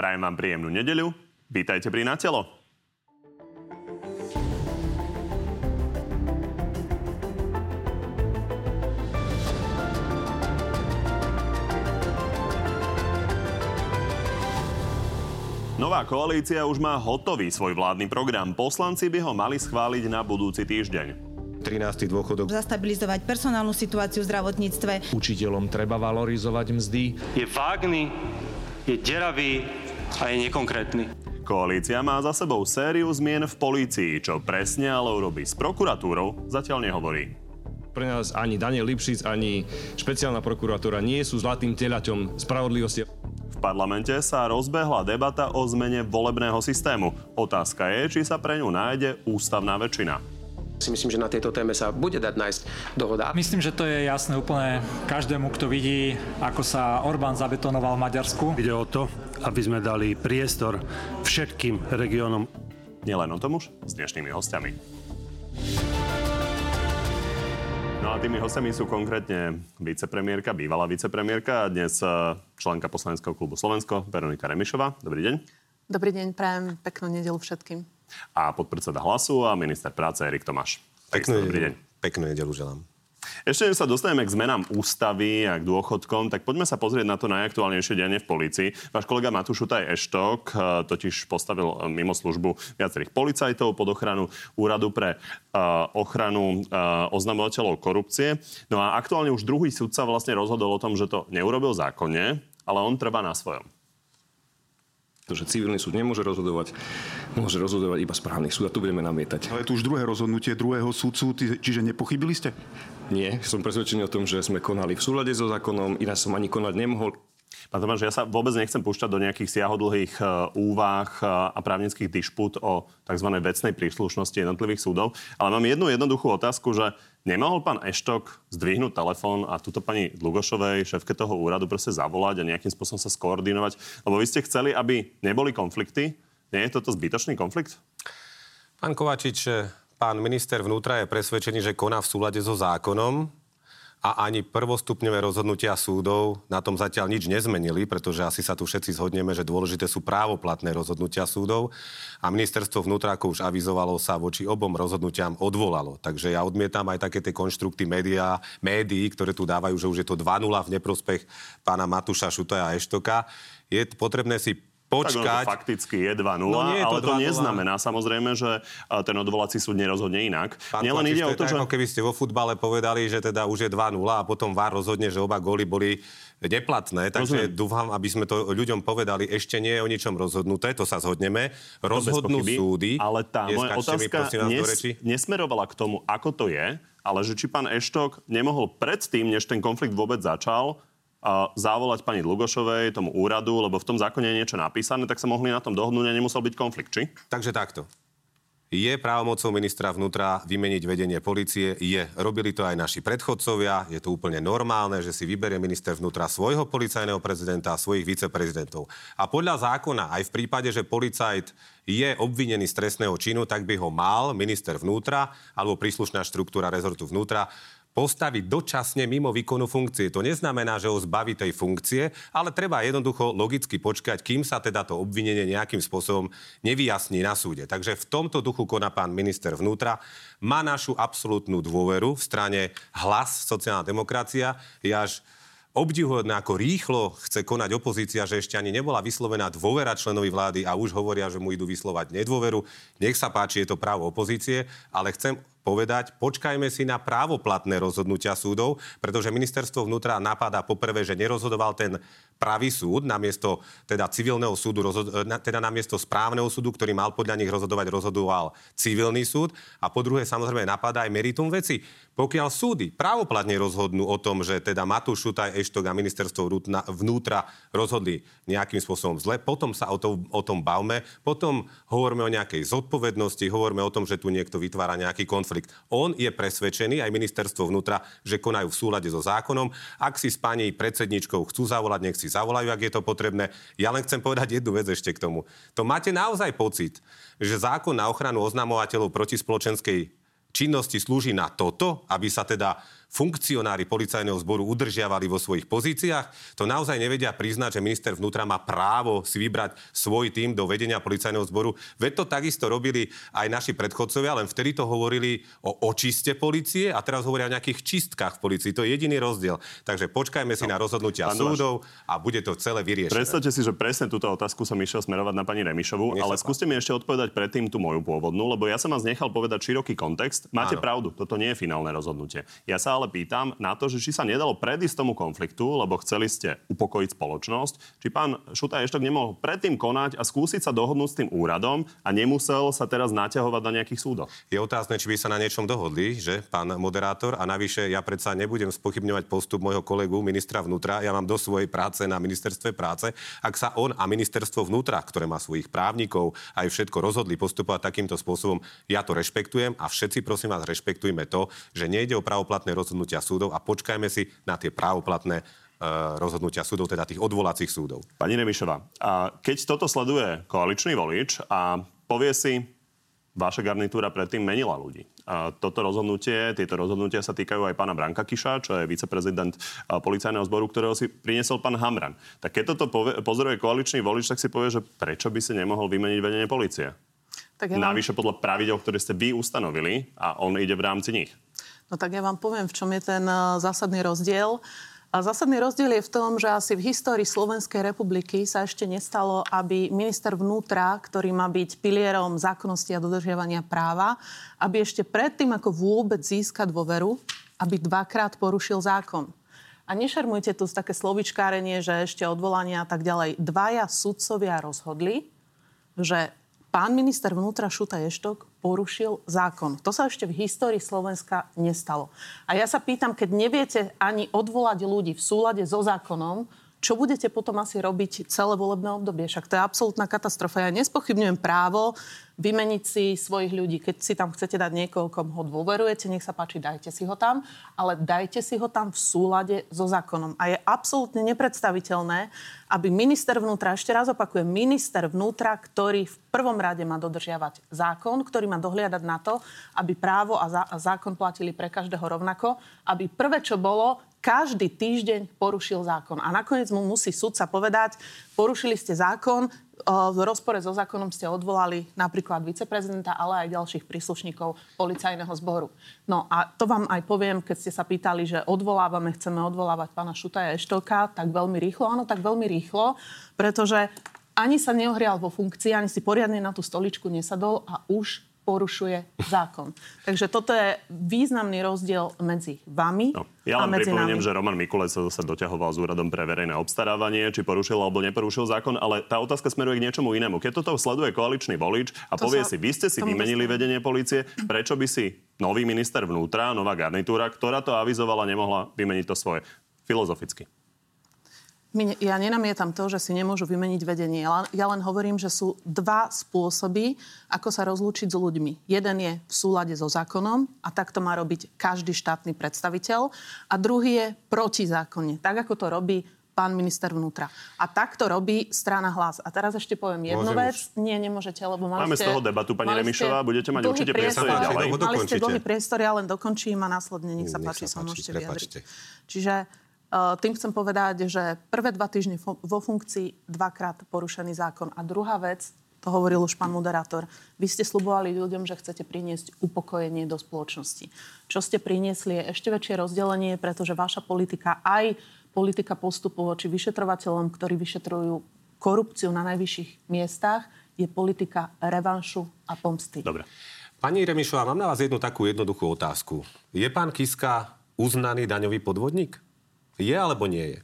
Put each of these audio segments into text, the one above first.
Prajem vám príjemnú nedeľu. Vítajte pri Na telo. Nová koalícia už má hotový svoj vládny program. Poslanci by ho mali schváliť na budúci týždeň. 13. dôchodok. Zastabilizovať personálnu situáciu v zdravotníctve. Učiteľom treba valorizovať mzdy. Je vágný, je deravý a je nekonkrétny. Koalícia má za sebou sériu zmien v polícii, čo presne ale urobí s prokuratúrou, zatiaľ nehovorí. Pre nás ani Daniel Lipšic, ani špeciálna prokuratúra nie sú zlatým telaťom spravodlivosti. V parlamente sa rozbehla debata o zmene volebného systému. Otázka je, či sa pre ňu nájde ústavná väčšina. Si myslím, že na tejto téme sa bude dať nájsť dohoda. Myslím, že to je jasné úplne každému, kto vidí, ako sa Orbán zabetonoval v Maďarsku. Ide o to, aby sme dali priestor všetkým regiónom. Nielen o tom už s dnešnými hostiami. No a tými hostiami sú konkrétne vicepremiérka, bývalá vicepremiérka a dnes eh, členka poslaneckého klubu Slovensko, Veronika Remišová. Dobrý deň. Dobrý deň, prajem peknú nedelu všetkým. A podpredseda Hlasu a minister práce Erik Tomáš. Peknú Dobrý deň. Peknú nedelu želám. Ešte než sa dostaneme k zmenám ústavy a k dôchodkom, tak poďme sa pozrieť na to najaktuálnejšie dianie v polícii. Váš kolega Matúš Utaj Eštok eh, totiž postavil eh, mimo službu viacerých policajtov pod ochranu Úradu pre uh, ochranu oznamovateľov korupcie. No a aktuálne už druhý sudca vlastne rozhodol o tom, že to neurobil zákonne, ale on trvá na svojom. Že civilný súd nemôže rozhodovať, môže rozhodovať iba správny súd a tu budeme namietať. Ale je tu už druhé rozhodnutie druhého súdcu, čiže nepochybili ste? Nie, som presvedčený o tom, že sme konali v súlade so zákonom, ináč som ani konať nemohol. Pán Tomáš, ja sa vôbec nechcem púšťať do nejakých siahodlhých e, úvah e, a právnických dišput o tzv. vecnej príslušnosti jednotlivých súdov, ale mám jednu jednoduchú otázku, že nemohol pán Eštok zdvihnúť telefón a túto pani Dlugošovej, šéfke toho úradu, proste zavolať a nejakým spôsobom sa skoordinovať, lebo vy ste chceli, aby neboli konflikty. Nie je toto zbytočný konflikt? Pán Kovačič, pán minister vnútra je presvedčený, že koná v súlade so zákonom a ani prvostupňové rozhodnutia súdov na tom zatiaľ nič nezmenili, pretože asi sa tu všetci zhodneme, že dôležité sú právoplatné rozhodnutia súdov a ministerstvo vnútra, ako už avizovalo, sa voči obom rozhodnutiam odvolalo. Takže ja odmietam aj také tie konštrukty médiá, médií, ktoré tu dávajú, že už je to 2-0 v neprospech pána Matúša Šutaja a Eštoka. Je potrebné si počkať. Tak to fakticky je 2-0, No nie je to ale to 2:0. neznamená samozrejme, že a, ten odvolací súd nerozhodne inak. Pán Nielen ide o to, že... ako keby ste vo futbale povedali, že teda už je 2-0 a potom VAR rozhodne, že oba góly boli neplatné. Takže Rozumiem. dúfam, aby sme to ľuďom povedali, ešte nie je o ničom rozhodnuté, to sa zhodneme. To Rozhodnú pochyby, súdy. Ale tá moja mi, otázka do nes, nesmerovala k tomu, ako to je, ale že či pán Eštok nemohol predtým, než ten konflikt vôbec začal, a zavolať pani Dlugošovej, tomu úradu, lebo v tom zákone je niečo napísané, tak sa mohli na tom dohodnúť a nemusel byť konflikt, či? Takže takto. Je právomocou ministra vnútra vymeniť vedenie policie? Je. Robili to aj naši predchodcovia. Je to úplne normálne, že si vyberie minister vnútra svojho policajného prezidenta a svojich viceprezidentov. A podľa zákona, aj v prípade, že policajt je obvinený z trestného činu, tak by ho mal minister vnútra alebo príslušná štruktúra rezortu vnútra postaviť dočasne mimo výkonu funkcie. To neznamená, že ho zbaví tej funkcie, ale treba jednoducho logicky počkať, kým sa teda to obvinenie nejakým spôsobom nevyjasní na súde. Takže v tomto duchu koná pán minister vnútra. Má našu absolútnu dôveru v strane hlas sociálna demokracia. Je až obdivuhodné, ako rýchlo chce konať opozícia, že ešte ani nebola vyslovená dôvera členovi vlády a už hovoria, že mu idú vyslovať nedôveru. Nech sa páči, je to právo opozície, ale chcem povedať, počkajme si na právoplatné rozhodnutia súdov, pretože ministerstvo vnútra napadá poprvé, že nerozhodoval ten pravý súd namiesto teda civilného súdu, na- teda namiesto správneho súdu, ktorý mal podľa nich rozhodovať, rozhodoval civilný súd. A po druhé, samozrejme, napadá aj meritum veci. Pokiaľ súdy právoplatne rozhodnú o tom, že teda Matúš Šutaj, Eštok a ministerstvo vnútra- rozhodli nejakým spôsobom zle, potom sa o, to, o tom bavme, potom hovoríme o nejakej zodpovednosti, hovoríme o tom, že tu niekto vytvára nejaký konflikt. On je presvedčený, aj ministerstvo vnútra, že konajú v súlade so zákonom. Ak si s pani predsedničkou chcú zavolať, nech si zavolajú, ak je to potrebné. Ja len chcem povedať jednu vec ešte k tomu. To máte naozaj pocit, že zákon na ochranu oznamovateľov protispoločenskej činnosti slúži na toto, aby sa teda funkcionári policajného zboru udržiavali vo svojich pozíciách, to naozaj nevedia priznať, že minister vnútra má právo si vybrať svoj tým do vedenia policajného zboru. Veď to takisto robili aj naši predchodcovia, len vtedy to hovorili o očiste policie a teraz hovoria o nejakých čistkách v policii. To je jediný rozdiel. Takže počkajme si no, na rozhodnutia súdov a bude to celé vyriešené. Predstavte si, že presne túto otázku som išiel smerovať na pani Remišovu, ale skúste mi ešte odpovedať predtým tú moju pôvodnú, lebo ja som vás nechal povedať široký kontext. Máte Áno. pravdu, toto nie je finálne rozhodnutie. Ja sa ale pýtam na to, že či sa nedalo predísť tomu konfliktu, lebo chceli ste upokojiť spoločnosť, či pán Šuta ešte nemohol predtým konať a skúsiť sa dohodnúť s tým úradom a nemusel sa teraz naťahovať na nejakých súdoch. Je otázne, či by sa na niečom dohodli, že pán moderátor, a navyše ja predsa nebudem spochybňovať postup môjho kolegu ministra vnútra, ja mám do svojej práce na ministerstve práce. Ak sa on a ministerstvo vnútra, ktoré má svojich právnikov, aj všetko rozhodli postupovať takýmto spôsobom, ja to rešpektujem a všetci prosím vás rešpektujme to, že nejde o pravoplatné rozhodnutia súdov a počkajme si na tie právoplatné e, rozhodnutia súdov, teda tých odvolacích súdov. Pani Remišová, a keď toto sleduje koaličný volič a povie si, vaša garnitúra predtým menila ľudí. A toto rozhodnutie, tieto rozhodnutia sa týkajú aj pána Branka Kiša, čo je viceprezident policajného zboru, ktorého si priniesol pán Hamran. Tak keď toto pozoruje koaličný volič, tak si povie, že prečo by si nemohol vymeniť vedenie policie? Tak ja. Navyše podľa pravidel, ktoré ste vy ustanovili a on ide v rámci nich. No tak ja vám poviem, v čom je ten eh, zásadný rozdiel. A zásadný rozdiel je v tom, že asi v histórii Slovenskej republiky sa ešte nestalo, aby minister vnútra, ktorý má byť pilierom zákonnosti a dodržiavania práva, aby ešte predtým, ako vôbec získa dôveru, aby dvakrát porušil zákon. A nešarmujte tu také slovičkárenie, že ešte odvolania a tak ďalej. Dvaja sudcovia rozhodli, že pán minister vnútra Šuta Ještok porušil zákon. To sa ešte v histórii Slovenska nestalo. A ja sa pýtam, keď neviete ani odvolať ľudí v súlade so zákonom, čo budete potom asi robiť celé volebné obdobie? Však to je absolútna katastrofa. Ja nespochybňujem právo vymeniť si svojich ľudí. Keď si tam chcete dať niekoho, kom ho dôverujete, nech sa páči, dajte si ho tam, ale dajte si ho tam v súlade so zákonom. A je absolútne nepredstaviteľné, aby minister vnútra, ešte raz opakujem, minister vnútra, ktorý v prvom rade má dodržiavať zákon, ktorý má dohliadať na to, aby právo a, zákon platili pre každého rovnako, aby prvé, čo bolo, každý týždeň porušil zákon. A nakoniec mu musí sudca povedať, porušili ste zákon, v rozpore so zákonom ste odvolali napríklad viceprezidenta, ale aj ďalších príslušníkov policajného zboru. No a to vám aj poviem, keď ste sa pýtali, že odvolávame, chceme odvolávať pána Šutaja Eštoka, tak veľmi rýchlo. Áno, tak veľmi rýchlo, pretože ani sa neohrial vo funkcii, ani si poriadne na tú stoličku nesadol a už porušuje zákon. Takže toto je významný rozdiel medzi vami no, ja len pripomeniem, že Roman Mikulec sa zase doťahoval s úradom pre verejné obstarávanie, či porušil alebo neporušil zákon, ale tá otázka smeruje k niečomu inému. Keď toto sleduje koaličný volič a to povie sa, si, vy ste si vymenili myslím. vedenie policie, prečo by si nový minister vnútra, nová garnitúra, ktorá to avizovala, nemohla vymeniť to svoje? Filozoficky. My, ja nenamietam to, že si nemôžu vymeniť vedenie. Ja len hovorím, že sú dva spôsoby, ako sa rozlúčiť s ľuďmi. Jeden je v súlade so zákonom a takto má robiť každý štátny predstaviteľ. A druhý je protizákonne, tak ako to robí pán minister vnútra. A takto robí strana hlas. A teraz ešte poviem jednu Môžem vec. Už. Nie, nemôžete, lebo mali Máme ste, z toho debatu, pani Remišová, budete mať určite priestor ďalej. Mali ste dlhý priestor, ja len dokončím a následne nech sa páči, sa môžete vyjadriť. Čiže tým chcem povedať, že prvé dva týždne vo funkcii dvakrát porušený zákon. A druhá vec, to hovoril už pán moderátor, vy ste slubovali ľuďom, že chcete priniesť upokojenie do spoločnosti. Čo ste priniesli je ešte väčšie rozdelenie, pretože vaša politika, aj politika postupu voči vyšetrovateľom, ktorí vyšetrujú korupciu na najvyšších miestach, je politika revanšu a pomsty. Dobre. Pani Remišová, mám na vás jednu takú jednoduchú otázku. Je pán Kiska uznaný daňový podvodník? Je alebo nie je?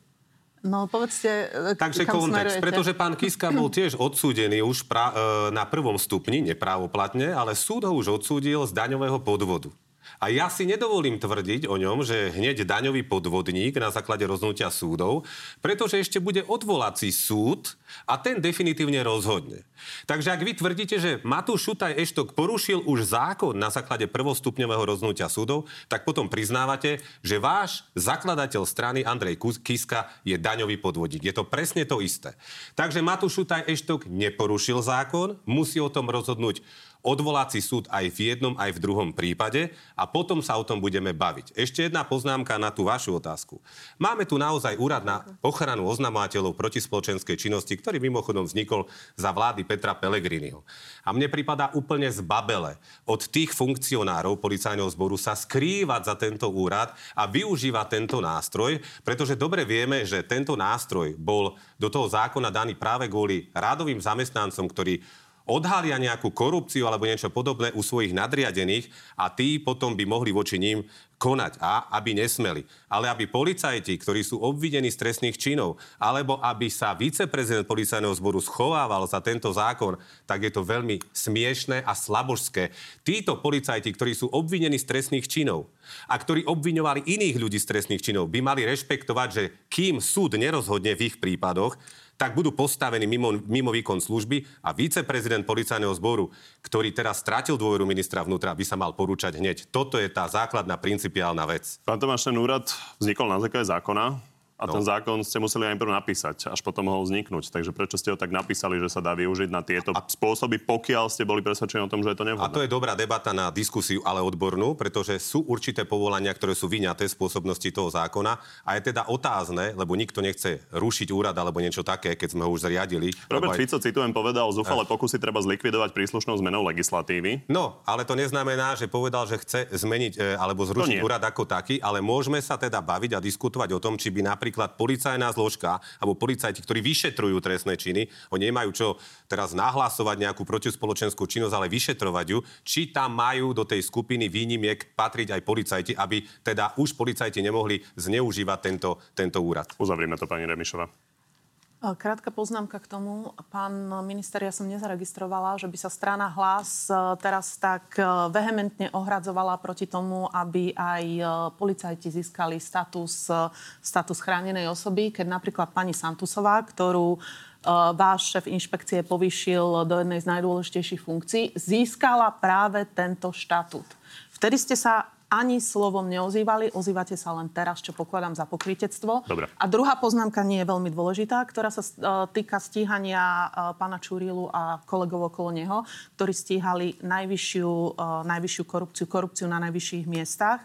No povedzte, e, Takže kam kontext, smerujete? pretože pán Kiska bol tiež odsúdený už pra, e, na prvom stupni, neprávoplatne, ale súd ho už odsúdil z daňového podvodu. A ja si nedovolím tvrdiť o ňom, že hneď daňový podvodník na základe rozhodnutia súdov, pretože ešte bude odvolací súd a ten definitívne rozhodne. Takže ak vy tvrdíte, že Matúš Šutaj Eštok porušil už zákon na základe prvostupňového rozhodnutia súdov, tak potom priznávate, že váš zakladateľ strany Andrej Kiska je daňový podvodník. Je to presne to isté. Takže Matúš Šutaj Eštok neporušil zákon, musí o tom rozhodnúť odvolací súd aj v jednom, aj v druhom prípade a potom sa o tom budeme baviť. Ešte jedna poznámka na tú vašu otázku. Máme tu naozaj úrad na ochranu oznamovateľov proti spoločenskej činnosti, ktorý mimochodom vznikol za vlády Petra Pellegriniho. A mne pripadá úplne zbabele od tých funkcionárov policajného zboru sa skrývať za tento úrad a využívať tento nástroj, pretože dobre vieme, že tento nástroj bol do toho zákona daný práve kvôli rádovým zamestnancom, ktorí odhalia nejakú korupciu alebo niečo podobné u svojich nadriadených a tí potom by mohli voči ním konať a aby nesmeli. Ale aby policajti, ktorí sú obvidení z trestných činov, alebo aby sa viceprezident policajného zboru schovával za tento zákon, tak je to veľmi smiešné a slabožské. Títo policajti, ktorí sú obvinení z trestných činov a ktorí obviňovali iných ľudí z trestných činov, by mali rešpektovať, že kým súd nerozhodne v ich prípadoch, tak budú postavení mimo, mimo výkon služby a viceprezident policajného zboru, ktorý teraz stratil dôveru ministra vnútra, by sa mal porúčať hneď. Toto je tá základná principiálna vec. Pán Tomáš, ten úrad vznikol na základe zákona. A no. ten zákon ste museli aj prv napísať, až potom mohol vzniknúť. Takže prečo ste ho tak napísali, že sa dá využiť na tieto a... spôsoby, pokiaľ ste boli presvedčení o tom, že je to nevhodné? A to je dobrá debata na diskusiu, ale odbornú, pretože sú určité povolania, ktoré sú vyňaté z pôsobnosti toho zákona. A je teda otázne, lebo nikto nechce rušiť úrad alebo niečo také, keď sme ho už zriadili. Robert aj... Fico, citujem, povedal, zúfale pokusy treba zlikvidovať príslušnou zmenou legislatívy. No, ale to neznamená, že povedal, že chce zmeniť e, alebo zrušiť úrad ako taký, ale môžeme sa teda baviť a diskutovať o tom, či by napríklad policajná zložka alebo policajti, ktorí vyšetrujú trestné činy, oni nemajú čo teraz nahlasovať nejakú protispoločenskú činnosť, ale vyšetrovať ju, či tam majú do tej skupiny výnimiek patriť aj policajti, aby teda už policajti nemohli zneužívať tento, tento úrad. Uzavrieme to, pani Remišova. Krátka poznámka k tomu. Pán minister, ja som nezaregistrovala, že by sa strana hlas e, teraz tak e, vehementne ohradzovala proti tomu, aby aj e, policajti získali status, status chránenej osoby, keď napríklad pani Santusová, ktorú váš šéf inšpekcie povýšil do jednej z najdôležitejších funkcií, získala práve tento štatút. Vtedy ste sa ani slovom neozývali. Ozývate sa len teraz, čo pokladám za pokrytectvo. Dobre. A druhá poznámka nie je veľmi dôležitá, ktorá sa uh, týka stíhania uh, pána Čurilu a kolegov okolo neho, ktorí stíhali najvyššiu, uh, najvyššiu korupciu, korupciu na najvyšších miestach.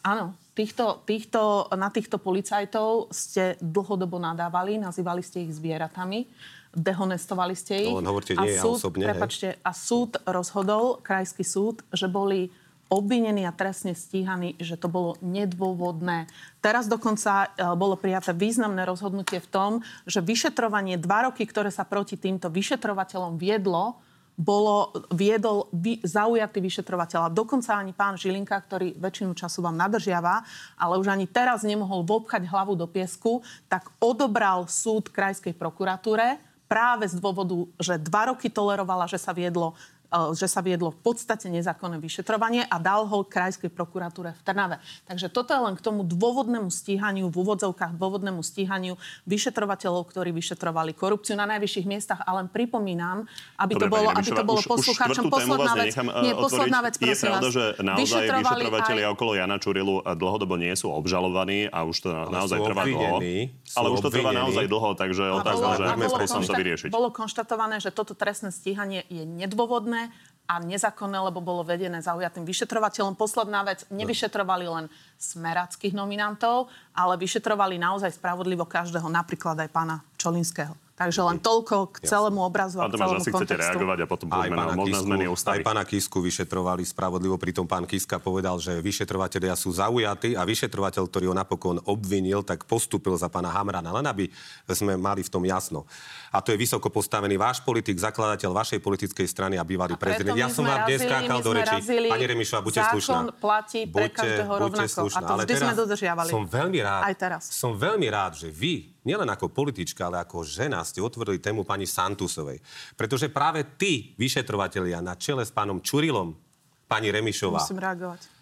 Áno, týchto, týchto, na týchto policajtov ste dlhodobo nadávali, nazývali ste ich zvieratami dehonestovali ste ich. No, hovorte, nie a súd, osobne, prepačte, a súd rozhodol, krajský súd, že boli obvinení a trestne stíhaní, že to bolo nedôvodné. Teraz dokonca e, bolo prijaté významné rozhodnutie v tom, že vyšetrovanie dva roky, ktoré sa proti týmto vyšetrovateľom viedlo, bolo, viedol vy, zaujatý vyšetrovateľ. Dokonca ani pán Žilinka, ktorý väčšinu času vám nadržiava, ale už ani teraz nemohol vopchať hlavu do piesku, tak odobral súd krajskej prokuratúre práve z dôvodu, že dva roky tolerovala, že sa viedlo že sa viedlo v podstate nezákonné vyšetrovanie a dal ho krajskej prokuratúre v Trnave. Takže toto je len k tomu dôvodnému stíhaniu, v úvodzovkách dôvodnému stíhaniu vyšetrovateľov, ktorí vyšetrovali korupciu na najvyšších miestach. A len pripomínam, aby Dobre, to bolo, aby to bolo poslucháčom. Posledná vec, nie, posledná vec, Je pravda, že naozaj vyšetrovateľi aj... okolo Jana Čurilu eh, dlhodobo nie sú obžalovaní a už to ale naozaj trvá dlho. Ale už to trvá naozaj dlho, takže otázka, že akým spôsobom to vyriešiť. Bolo konštatované, že toto trestné stíhanie je nedôvodné nezákonné a nezákonné, lebo bolo vedené zaujatým vyšetrovateľom. Posledná vec, nevyšetrovali len smeráckých nominantov, ale vyšetrovali naozaj spravodlivo každého, napríklad aj pána Čolinského. Takže len toľko k celému obrazu a k celému asi chcete reagovať a potom poďme na možné zmeny ústavy. Aj pána Kisku vyšetrovali spravodlivo, pritom pán Kiska povedal, že vyšetrovateľia sú zaujatí a vyšetrovateľ, ktorý ho napokon obvinil, tak postupil za pána Hamrana, len aby sme mali v tom jasno. A to je vysoko postavený váš politik, zakladateľ vašej politickej strany a bývalý a prezident. Ja som vám dnes skákal do reči. Pani Remišová, buďte slušná. platí pre buďte, každého rovnako. Slušná. A to vždy sme dodržiavali. Som veľmi rád, Aj teraz. Som veľmi rád, že vy nielen ako politička, ale ako žena ste otvorili tému pani Santusovej. Pretože práve tí vyšetrovatelia na čele s pánom Čurilom, pani Remišová, Musím reagovať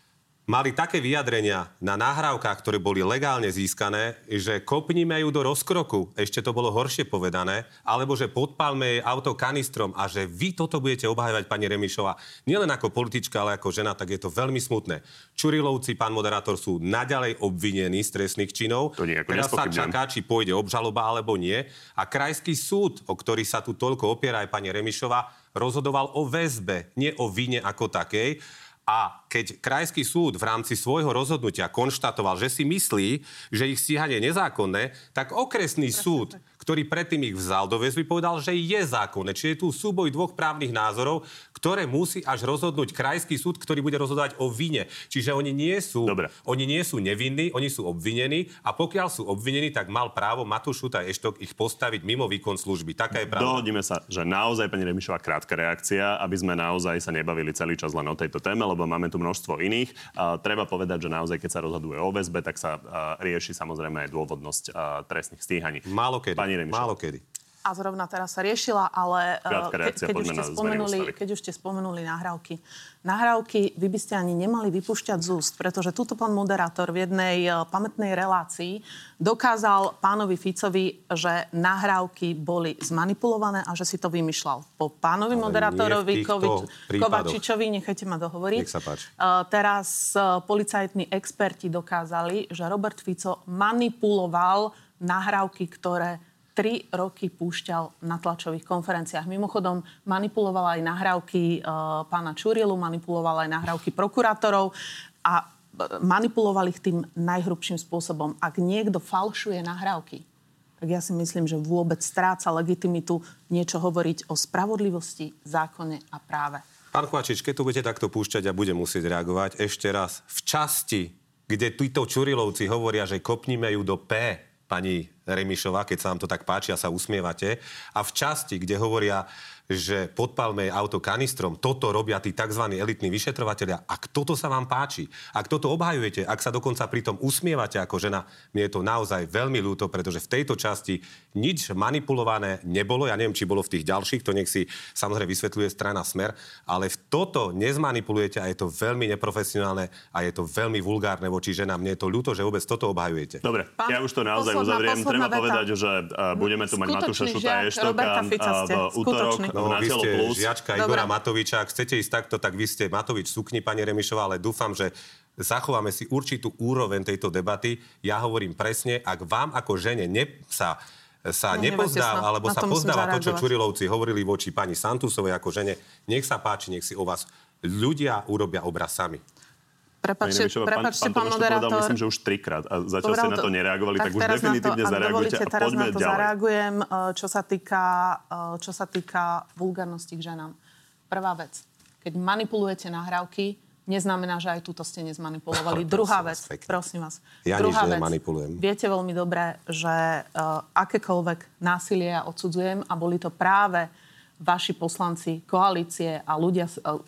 mali také vyjadrenia na nahrávkach, ktoré boli legálne získané, že kopníme ju do rozkroku, ešte to bolo horšie povedané, alebo že podpálme jej auto kanistrom a že vy toto budete obhajovať, pani Remišová, nielen ako politička, ale ako žena, tak je to veľmi smutné. Čurilovci, pán moderátor, sú naďalej obvinení z trestných činov. To Teraz sa čaká, či pôjde obžaloba alebo nie. A krajský súd, o ktorý sa tu toľko opiera aj pani Remišová, rozhodoval o väzbe, nie o vine ako takej. A keď krajský súd v rámci svojho rozhodnutia konštatoval, že si myslí, že ich stíhanie je nezákonné, tak okresný súd, ktorý predtým ich vzal do väzby, povedal, že je zákonné. Čiže je tu súboj dvoch právnych názorov, ktoré musí až rozhodnúť krajský súd, ktorý bude rozhodovať o vine. Čiže oni nie sú, Dobre. oni nie sú nevinní, oni sú obvinení a pokiaľ sú obvinení, tak mal právo Matúš Šuta Eštok ich postaviť mimo výkon služby. Taká je pravda. Dohodnime sa, že naozaj, pani Remišová, krátka reakcia, aby sme naozaj sa nebavili celý čas len o tejto téme, lebo máme tu množstvo iných. A treba povedať, že naozaj, keď sa rozhoduje o väzbe, tak sa rieši samozrejme aj dôvodnosť a, trestných stíhaní. Málo kedy. Pani Remišová. Málo kedy. A zrovna teraz sa riešila, ale eh, reakcia, keď, už ste spomenuli, keď už ste spomenuli nahrávky. Nahrávky vy by ste ani nemali vypúšťať z úst, pretože túto pán moderátor v jednej eh, pamätnej relácii dokázal pánovi Ficovi, že nahrávky boli zmanipulované a že si to vymýšľal. Po pánovi Ale moderátorovi Kovič-. Kovačičovi, nechajte ma dohovoriť. Nech sa páči. Eh, Teraz policajtní experti dokázali, že Robert Fico manipuloval nahrávky, ktoré tri roky púšťal na tlačových konferenciách. Mimochodom, manipuloval aj nahrávky e, pána Čurilu, manipuloval aj nahrávky prokurátorov a e, manipuloval ich tým najhrubším spôsobom. Ak niekto falšuje nahrávky, tak ja si myslím, že vôbec stráca legitimitu niečo hovoriť o spravodlivosti, zákone a práve. Pán Kovačič, keď tu budete takto púšťať a budem musieť reagovať, ešte raz, v časti, kde títo Čurilovci hovoria, že kopníme ju do P, pani Remišová, keď sa vám to tak páči a sa usmievate, a v časti, kde hovoria, že podpalme auto kanistrom, toto robia tí tzv. elitní vyšetrovatelia. Ak toto sa vám páči, ak toto obhajujete, ak sa dokonca pri tom usmievate ako žena, mne je to naozaj veľmi ľúto, pretože v tejto časti nič manipulované nebolo. Ja neviem, či bolo v tých ďalších, to nech si samozrejme vysvetľuje strana Smer, ale v toto nezmanipulujete a je to veľmi neprofesionálne a je to veľmi vulgárne voči ženám. Mne je to ľúto, že vôbec toto obhajujete. Dobre, Pán- ja už to naozaj posledná- uzavriem. posledná Treba veta. povedať, že uh, budeme tu mať Skutočný Matúša Šuta Eštoka v útorok Skutočný. v No, vy Natelo ste Plus. žiačka Dobre. Igora Matoviča. Ak chcete ísť takto, tak vy ste Matovič sukni, pani Remišová, ale dúfam, že zachováme si určitú úroveň tejto debaty. Ja hovorím presne, ak vám ako žene ne, sa sa Nehnevajte nepozdá, sa, alebo na sa pozdáva to, čo. Čurilovci hovorili voči pani Santusovej ako žene, nech sa páči, nech si o vás ľudia urobia obraz sami. Prepačte, Remišová, prepačte, pán, to povedal, moderátor. myslím, že už trikrát a zatiaľ ste na to nereagovali, tak, už teraz definitívne na to, zareagujte a teraz poďme na to ďalej. zareagujem, eh, čo sa týka, eh, čo sa týka vulgárnosti k ženám. Prvá vec. Keď manipulujete nahrávky, neznamená, že aj túto ste nezmanipulovali. Prosím Druhá vec, pekne. prosím vás. Ja Druhá nič vec. nemanipulujem. Viete veľmi dobre, že uh, akékoľvek násilie ja odsudzujem a boli to práve vaši poslanci koalície a ľudia, uh,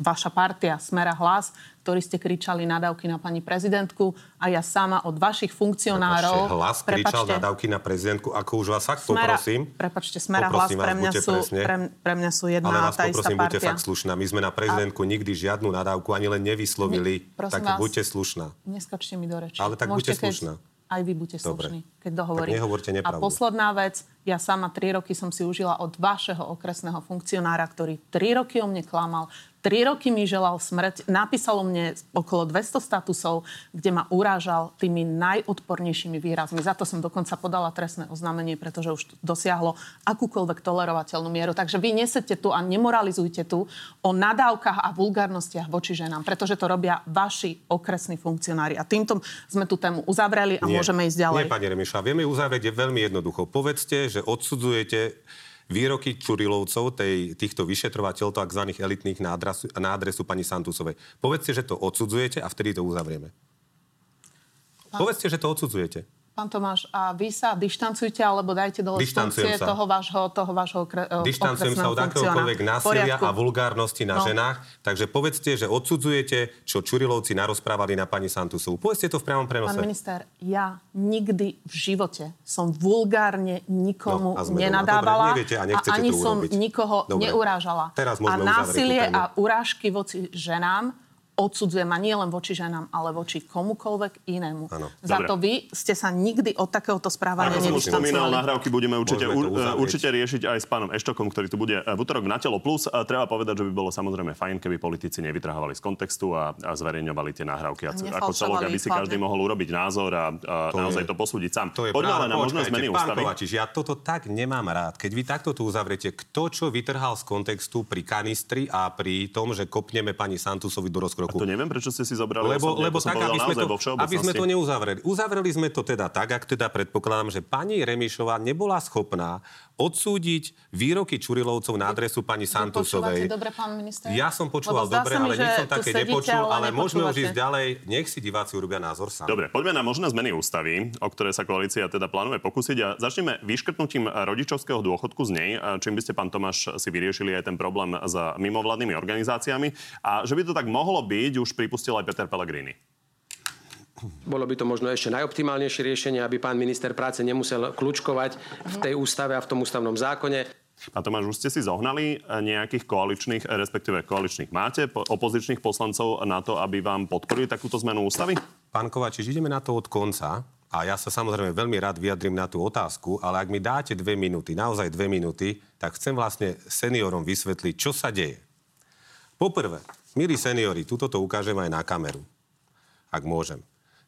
vaša partia Smera Hlas, ktorí ste kričali nadávky na pani prezidentku a ja sama od vašich funkcionárov... Prepačte, hlas kričal nadávky na prezidentku, ako už vás fakt poprosím. Prepačte, Smera Hlas Poprosím vás, pre mňa, buďte sú, presne. pre, pre mňa sú jedna Ale a vás tá istá poprosím, buďte partia. fakt slušná. My sme na prezidentku nikdy žiadnu nadávku ani len nevyslovili. Ne- tak vás. buďte slušná. Neskočte mi do reči. Ale tak Môžete, buďte slušná. Aj vy buďte Dobre. slušní, keď dohovorím. Tak nehovorte a nepravdu. posledná vec, ja sama tri roky som si užila od vašeho okresného funkcionára, ktorý tri roky o mne klamal, tri roky mi želal smrť, napísalo mne okolo 200 statusov, kde ma urážal tými najodpornejšími výrazmi. Za to som dokonca podala trestné oznámenie, pretože už dosiahlo akúkoľvek tolerovateľnú mieru. Takže vy nesete tu a nemoralizujte tu o nadávkach a vulgárnostiach voči ženám, pretože to robia vaši okresní funkcionári. A týmto sme tú tému uzavreli a môžeme ísť ďalej. Nie, pani Remiša, vieme ju uzavrieť je veľmi jednoducho. Povedzte, že odsudzujete výroky Čurilovcov, tej, týchto vyšetrovateľov, tzv. elitných na adresu, na adresu pani Santusovej. Povedzte, že to odsudzujete a vtedy to uzavrieme. Povedzte, že to odsudzujete. Pán Tomáš, a vy sa dištancujte alebo dajte dole funkcie sa. toho vášho, toho vášho okre, e, Dištancujem sa od akéhokoľvek násilia poriadku. a vulgárnosti na No. ženách. Takže povedzte, že odsudzujete, čo Čurilovci narozprávali na pani Santusovu. Povedzte to v priamom prenose. Pán minister, ja nikdy v živote som vulgárne nikomu No, a nenadávala Dobre, neviete a nechcete ani som urobiť. nikoho Dobre. neurážala. Teraz a násilie a urážky voči ženám odsudzujem a nie len voči ženám, ale voči komukoľvek inému. Áno. Za Dobre. to vy ste sa nikdy od takéhoto správania Ako som nedištancovali. nahrávky budeme určite, ur- určite riešiť aj s pánom Eštokom, ktorý tu bude v útorok na Telo Plus. A treba povedať, že by bolo samozrejme fajn, keby politici nevytrhovali z kontextu a, a zverejňovali tie nahrávky a, A ako celok, aby si každý mohol urobiť názor a, a To naozaj je- to posúdiť sám. To je Poďme práve, ale na možné zmeny pán ústavy. Kovačič, ja toto tak nemám rád. Keď vy takto tu uzavriete, kto čo vytrhal z kontextu pri kanistri a pri tom, že kopneme pani Santusovi do rozkroku. To neviem, prečo ste si zobrali Lebo, osobne, lebo tak, aby sme, to, aby sme to neuzavreli. Uzavreli sme to teda tak, ak teda predpokladám, že pani Remišová nebola schopná odsúdiť výroky Čurilovcov na adresu pani Santusovej. Dobre, pán minister? Ja som počúval dobre, mi, ale nič som také sedíte, nepočul, ale ale môžeme už ísť ďalej. Nech si diváci urobia názor sám. Dobre, poďme na možné zmeny ústavy, o ktoré sa koalícia teda plánuje pokúsiť. A začneme vyškrtnutím rodičovského dôchodku z nej, čím by ste, pán Tomáš, si vyriešili aj ten problém s mimovládnymi organizáciami. A že by to tak mohlo byť, už pripustil aj Peter Pellegrini. Bolo by to možno ešte najoptimálnejšie riešenie, aby pán minister práce nemusel kľúčkovať v tej ústave a v tom ústavnom zákone. A Tomáš, už ste si zohnali eh, nejakých koaličných, eh, respektíve koaličných máte, po- opozičných poslancov na to, aby vám podporili takúto zmenu ústavy? Pán Kovačič, ideme na to od konca. A ja sa samozrejme veľmi rád vyjadrím na tú otázku, ale ak mi dáte dve minúty, naozaj dve minúty, tak chcem vlastne seniorom vysvetliť, čo sa deje. Poprvé, milí seniori, tuto to ukážem aj na kameru, ak môžem.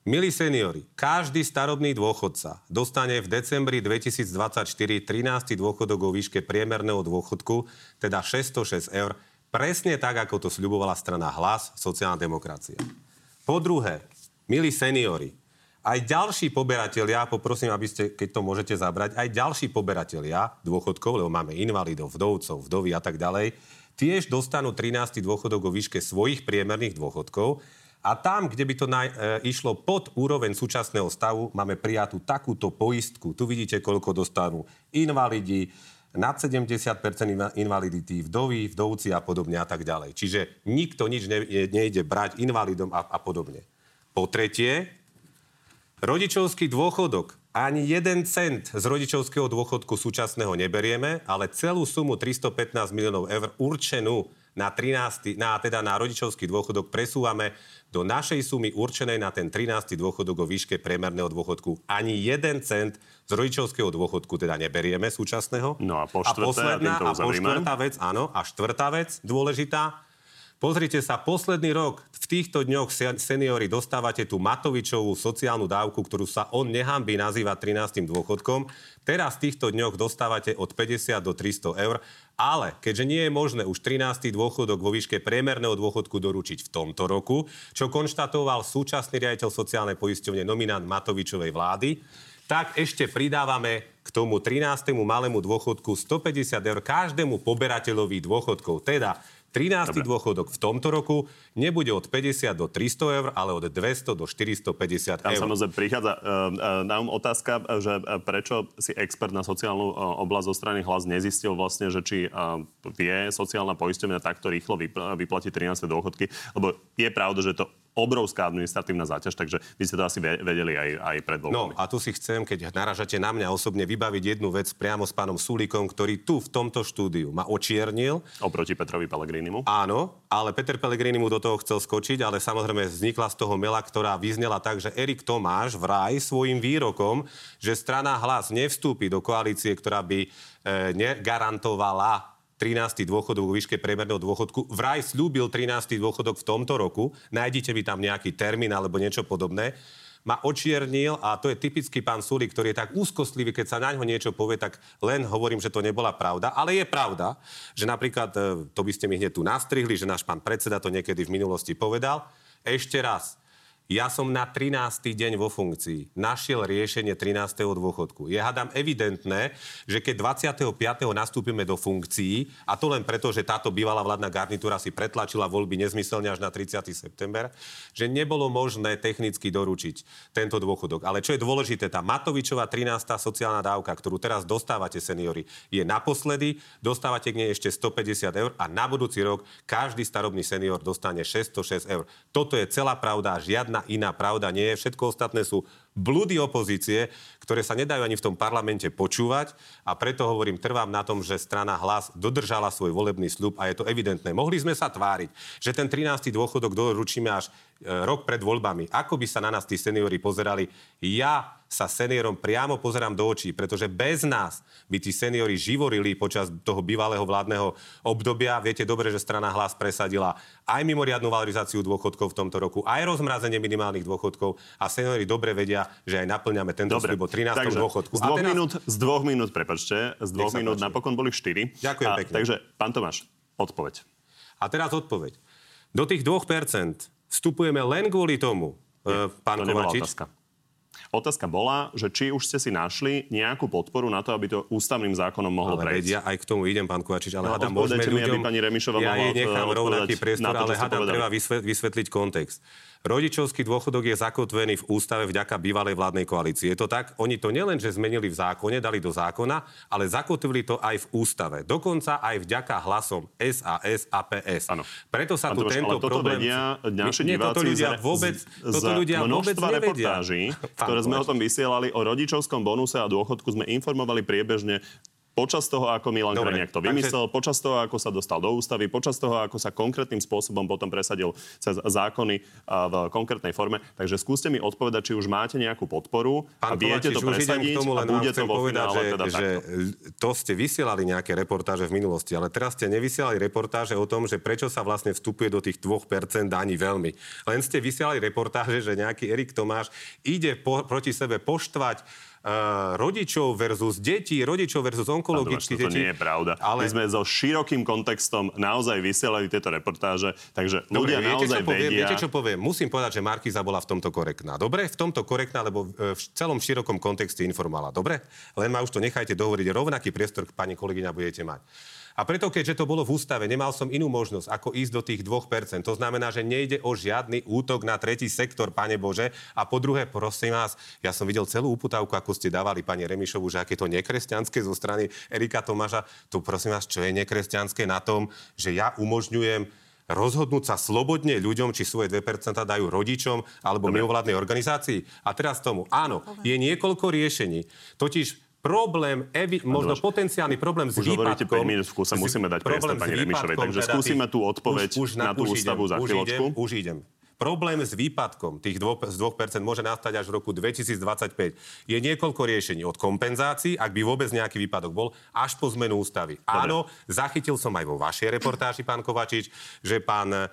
Milí seniori, každý starobný dôchodca dostane v decembri 2024 13. dôchodok vo výške priemerného dôchodku, teda 606 eur, presne tak, ako to sľubovala strana Hlas, sociálna demokracia. Po druhé, milí seniori, aj ďalší poberatelia, poprosím, aby ste, keď to môžete zabrať, aj ďalší poberatelia dôchodkov, lebo máme invalidov, vdovcov, vdovy a tak ďalej, tiež dostanú 13. dôchodok vo výške svojich priemerných dôchodkov. A tam, kde by to naj, e, išlo pod úroveň súčasného stavu, máme prijatú takúto poistku. Tu vidíte, koľko dostanú invalidi, nad 70% inva- invalidity, vdovy, vdovci a podobne a tak ďalej. Čiže nikto nič ne, nejde brať invalidom a, a podobne. Po tretie, Rodičovský dôchodok. Ani jeden cent z rodičovského dôchodku súčasného neberieme, ale celú sumu 315 miliónov eur určenú na, 13, na, teda na rodičovský dôchodok presúvame do našej sumy určenej na ten 13. dôchodok o výške priemerného dôchodku. Ani jeden cent z rodičovského dôchodku teda neberieme súčasného. No a po a štvrté, a posledná, týmto a po štvrtá vec, áno, a štvrtá vec dôležitá, Pozrite sa, posledný rok, v týchto dňoch se- seniori dostávate tú Matovičovú sociálnu dávku, ktorú sa on nehambí nazývať 13. dôchodkom. Teraz v týchto dňoch dostávate od 50 do 300 eur, ale keďže nie je možné už 13. dôchodok vo výške priemerného dôchodku doručiť v tomto roku, čo konštatoval súčasný riaditeľ sociálnej poisťovne nominant Matovičovej vlády, tak ešte pridávame k tomu 13. malému dôchodku 150 eur každému poberateľovi dôchodkov. Teda 13. Dobre. dôchodok v tomto roku nebude od 50 do 300 eur, ale od 200 do 450 Tam eur. samozrejme prichádza uh, uh, nám otázka, uh, že uh, prečo si expert na sociálnu oblasť zo strany hlas nezistil vlastne, že či vie sociálna poisťovňa takto rýchlo vypl- vyplatiť 13. dôchodky, lebo je pravda, že to obrovská administratívna záťaž, takže vy ste to asi ve- vedeli aj, aj pred No voľbami. a tu si chcem, keď naražate na mňa osobne, vybaviť jednu vec priamo s pánom Sulíkom, ktorý tu v tomto štúdiu ma očiernil. Oproti Petrovi Pellegrinimu. Áno, ale Peter Pellegrini mu do toho chcel skočiť, ale samozrejme vznikla z toho mela, ktorá vyznela tak, že Erik Tomáš vraj svojim výrokom, že strana hlas nevstúpi do koalície, ktorá by e, negarantovala 13. dôchodok vo výške priemerného dôchodku. Vraj slúbil 13. dôchodok v tomto roku. Nájdite mi tam nejaký termín alebo niečo podobné ma očiernil a to je typický pán Sulík, ktorý je tak úzkostlivý, keď sa na ňo niečo povie, tak len hovorím, že to nebola pravda. Ale je pravda, že napríklad, e, to by ste mi hneď tu nastrihli, že náš pán predseda to niekedy v minulosti povedal. Ešte raz, ja som na 13. deň vo funkcii našiel riešenie 13. dôchodku. Je hádam evidentné, že keď 25. nastúpime do funkcií, a to len preto, že táto bývalá vládna garnitúra si pretlačila voľby nezmyselne až na 30. september, že nebolo možné technicky doručiť tento dôchodok. Ale čo je dôležité, tá Matovičová 13. sociálna dávka, ktorú teraz dostávate, seniori, je naposledy, dostávate k nej ešte 150 eur a na budúci rok každý starobný senior dostane 606 eur. Toto je celá pravda, žiadna iná pravda nie je. Všetko ostatné sú blúdy opozície, ktoré sa nedajú ani v tom parlamente počúvať a preto hovorím, trvám na tom, že strana hlas dodržala svoj volebný slub a je to evidentné. Mohli sme sa tváriť, že ten 13. dôchodok doručíme až e, rok pred voľbami. Ako by sa na nás tí seniori pozerali? Ja sa seniorom priamo pozerám do očí, pretože bez nás by tí seniori živorili počas toho bývalého vládneho obdobia. Viete dobre, že strana hlas presadila aj mimoriadnu valorizáciu dôchodkov v tomto roku, aj rozmrazenie minimálnych dôchodkov a seniori dobre vedia, že aj naplňame tento dobre. slib 13. Takže dôchodku. Z dvoch, teraz... minút, z dvoch minút, prepačte, z dvoch minút páči. napokon boli štyri. Ďakujem a, pekne. Takže, pán Tomáš, odpoveď. A teraz odpoveď. Do tých 2% vstupujeme len kvôli tomu, Nie, pán to Kovačič. Otázka. Bola, že či už ste si našli nejakú podporu na to, aby to ústavným zákonom mohlo ale prejsť. Ja aj k tomu idem, pán Kovačič, ale no, hádam, môžeme ľuďom... Mi, pani Remišová ja jej nechám rovnaký priestor, ale hádam, treba vysvetliť kontext. Rodičovský dôchodok je zakotvený v ústave vďaka bývalej vládnej koalícii. Je to tak? Oni to nielen, že zmenili v zákone, dali do zákona, ale zakotvili to aj v ústave. Dokonca aj vďaka hlasom SAS a PS. Ano. Preto sa tu tento toto problém... Vedia naši nie, toto ľudia vôbec, z, toto ľudia vôbec nevedia. reportáží, ktoré sme o tom vysielali, o rodičovskom bonuse a dôchodku sme informovali priebežne počas toho, ako Milan Dobre, Krajniak to vymyslel, takže... počas toho, ako sa dostal do ústavy, počas toho, ako sa konkrétnym spôsobom potom presadil cez zákony v konkrétnej forme. Takže skúste mi odpovedať, či už máte nejakú podporu Pán a viete Kovačič, to presadiť tomu, a bude to vo povedať, finále že, teda že to ste vysielali nejaké reportáže v minulosti, ale teraz ste nevysielali reportáže o tom, že prečo sa vlastne vstupuje do tých 2% ani veľmi. Len ste vysielali reportáže, že nejaký Erik Tomáš ide po, proti sebe poštvať uh, rodičov versus deti, rodičov versus onkologických detí. To nie je pravda. Ale... My sme so širokým kontextom naozaj vysielali tieto reportáže, takže Dobre, ľudia viete, naozaj čo poviem, vedia... Viete, čo poviem? Musím povedať, že Markiza bola v tomto korektná. Dobre? V tomto korektná, lebo v celom širokom kontexte informovala. Dobre? Len ma už to nechajte dohovoriť. Rovnaký priestor, pani kolegyňa, budete mať. A preto, keďže to bolo v ústave, nemal som inú možnosť, ako ísť do tých 2%. To znamená, že nejde o žiadny útok na tretí sektor, pane Bože. A po druhé, prosím vás, ja som videl celú uputávku, ako ste dávali pani Remišovu, že aké to nekresťanské zo strany Erika Tomáša. Tu prosím vás, čo je nekresťanské na tom, že ja umožňujem rozhodnúť sa slobodne ľuďom, či svoje 2% dajú rodičom alebo mimovládnej organizácii. A teraz tomu, áno, je niekoľko riešení. Totiž problém, evi, možno potenciálny problém s už výpadkom... Už 5 minút, sa musíme dať priestor pani Remišovej, takže teda skúsime tú odpoveď už, už na, na tú ústavu idem, za chvíľočku. Už idem, už idem. Problém s výpadkom tých 2, z 2% môže nastať až v roku 2025. Je niekoľko riešení. Od kompenzácií, ak by vôbec nejaký výpadok bol, až po zmenu ústavy. Dobre. Áno, zachytil som aj vo vašej reportáži, pán Kovačič, že pán, e,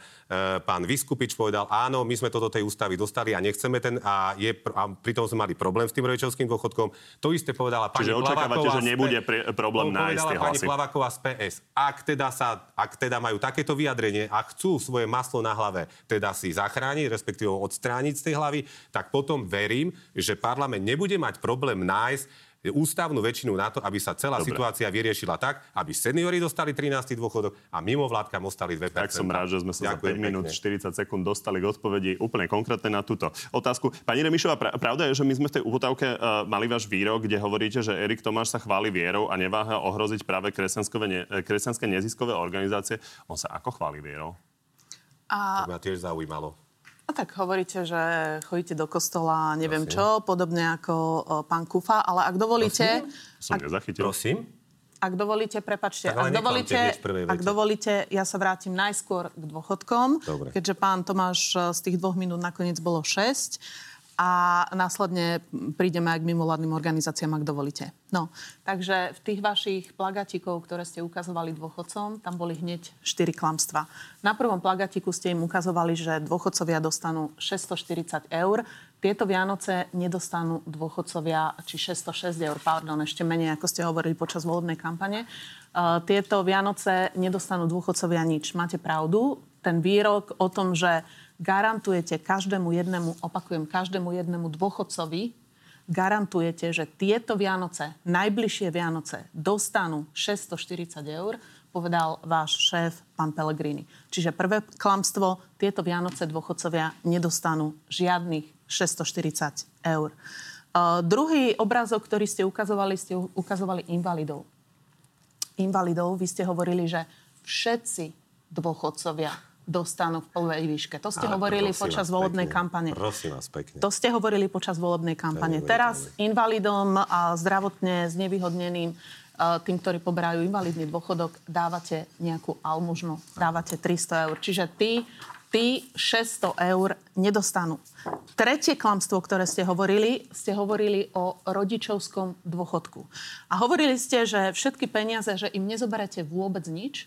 pán Vyskupič povedal, áno, my sme to do tej ústavy dostali a nechceme ten, a, je, a pritom sme mali problém s tým rodičovským dôchodkom. To isté povedala pani Čiže očakávate, že nebude pre, problém nájsť tie hlasy. pani Plavaková z PS. Ak teda, sa, ak teda majú takéto vyjadrenie a chcú svoje maslo na hlave teda si zachrániť, zachrániť, respektíve odstrániť z tej hlavy, tak potom verím, že parlament nebude mať problém nájsť ústavnú väčšinu na to, aby sa celá Dobre. situácia vyriešila tak, aby seniori dostali 13. dôchodok a mimovládkam ostali 2%. Tak som rád, že sme sa Ďakujem za 5 minút 40 sekúnd dostali k odpovedi úplne konkrétne na túto otázku. Pani Remišová, pravda je, že my sme v tej úvodávke uh, mali váš výrok, kde hovoríte, že Erik Tomáš sa chváli vierou a neváha ohroziť práve kresťanské neziskové organizácie. On sa ako chváli vierou? A... To ma tiež zaujímalo. A tak hovoríte, že chodíte do kostola, neviem Prosím. čo, podobne ako pán Kufa, ale ak dovolíte... Prosím? Som ak, nezachytil. Prosím? Ak dovolíte, prepačte, ak dovolíte, ak dovolíte, ja sa vrátim najskôr k dôchodkom, Dobre. keďže pán Tomáš e, z tých dvoch minút nakoniec bolo 6 a následne prídeme aj k mimovládnym organizáciám, ak dovolíte. No, takže v tých vašich plagatikov, ktoré ste ukazovali dôchodcom, tam boli hneď 4 klamstva. Na prvom plagatiku ste im ukazovali, že dôchodcovia dostanú 640 eur. Tieto Vianoce nedostanú dôchodcovia, či 606 eur, pardon, ešte menej, ako ste hovorili počas volebnej kampane. Uh, tieto Vianoce nedostanú dôchodcovia nič. Máte pravdu. Ten výrok o tom, že garantujete každému jednému, opakujem, každému jednému dôchodcovi, garantujete, že tieto Vianoce, najbližšie Vianoce, dostanú 640 eur, povedal váš šéf, pán Pellegrini. Čiže prvé klamstvo, tieto Vianoce dôchodcovia nedostanú žiadnych 640 eur. Uh, druhý obrázok, ktorý ste ukazovali, ste ukazovali invalidov. Invalidov, vy ste hovorili, že všetci dôchodcovia dostanú v plnej výške. To ste Ale hovorili počas volebnej pekne, kampane. Prosím vás pekne. To ste hovorili počas volebnej kampane. Teraz invalidom a zdravotne znevýhodneným e, tým, ktorí poberajú invalidný dôchodok, dávate nejakú almužnu, dávate 300 eur. Čiže tí, tí 600 eur nedostanú. Tretie klamstvo, ktoré ste hovorili, ste hovorili o rodičovskom dôchodku. A hovorili ste, že všetky peniaze, že im nezoberete vôbec nič,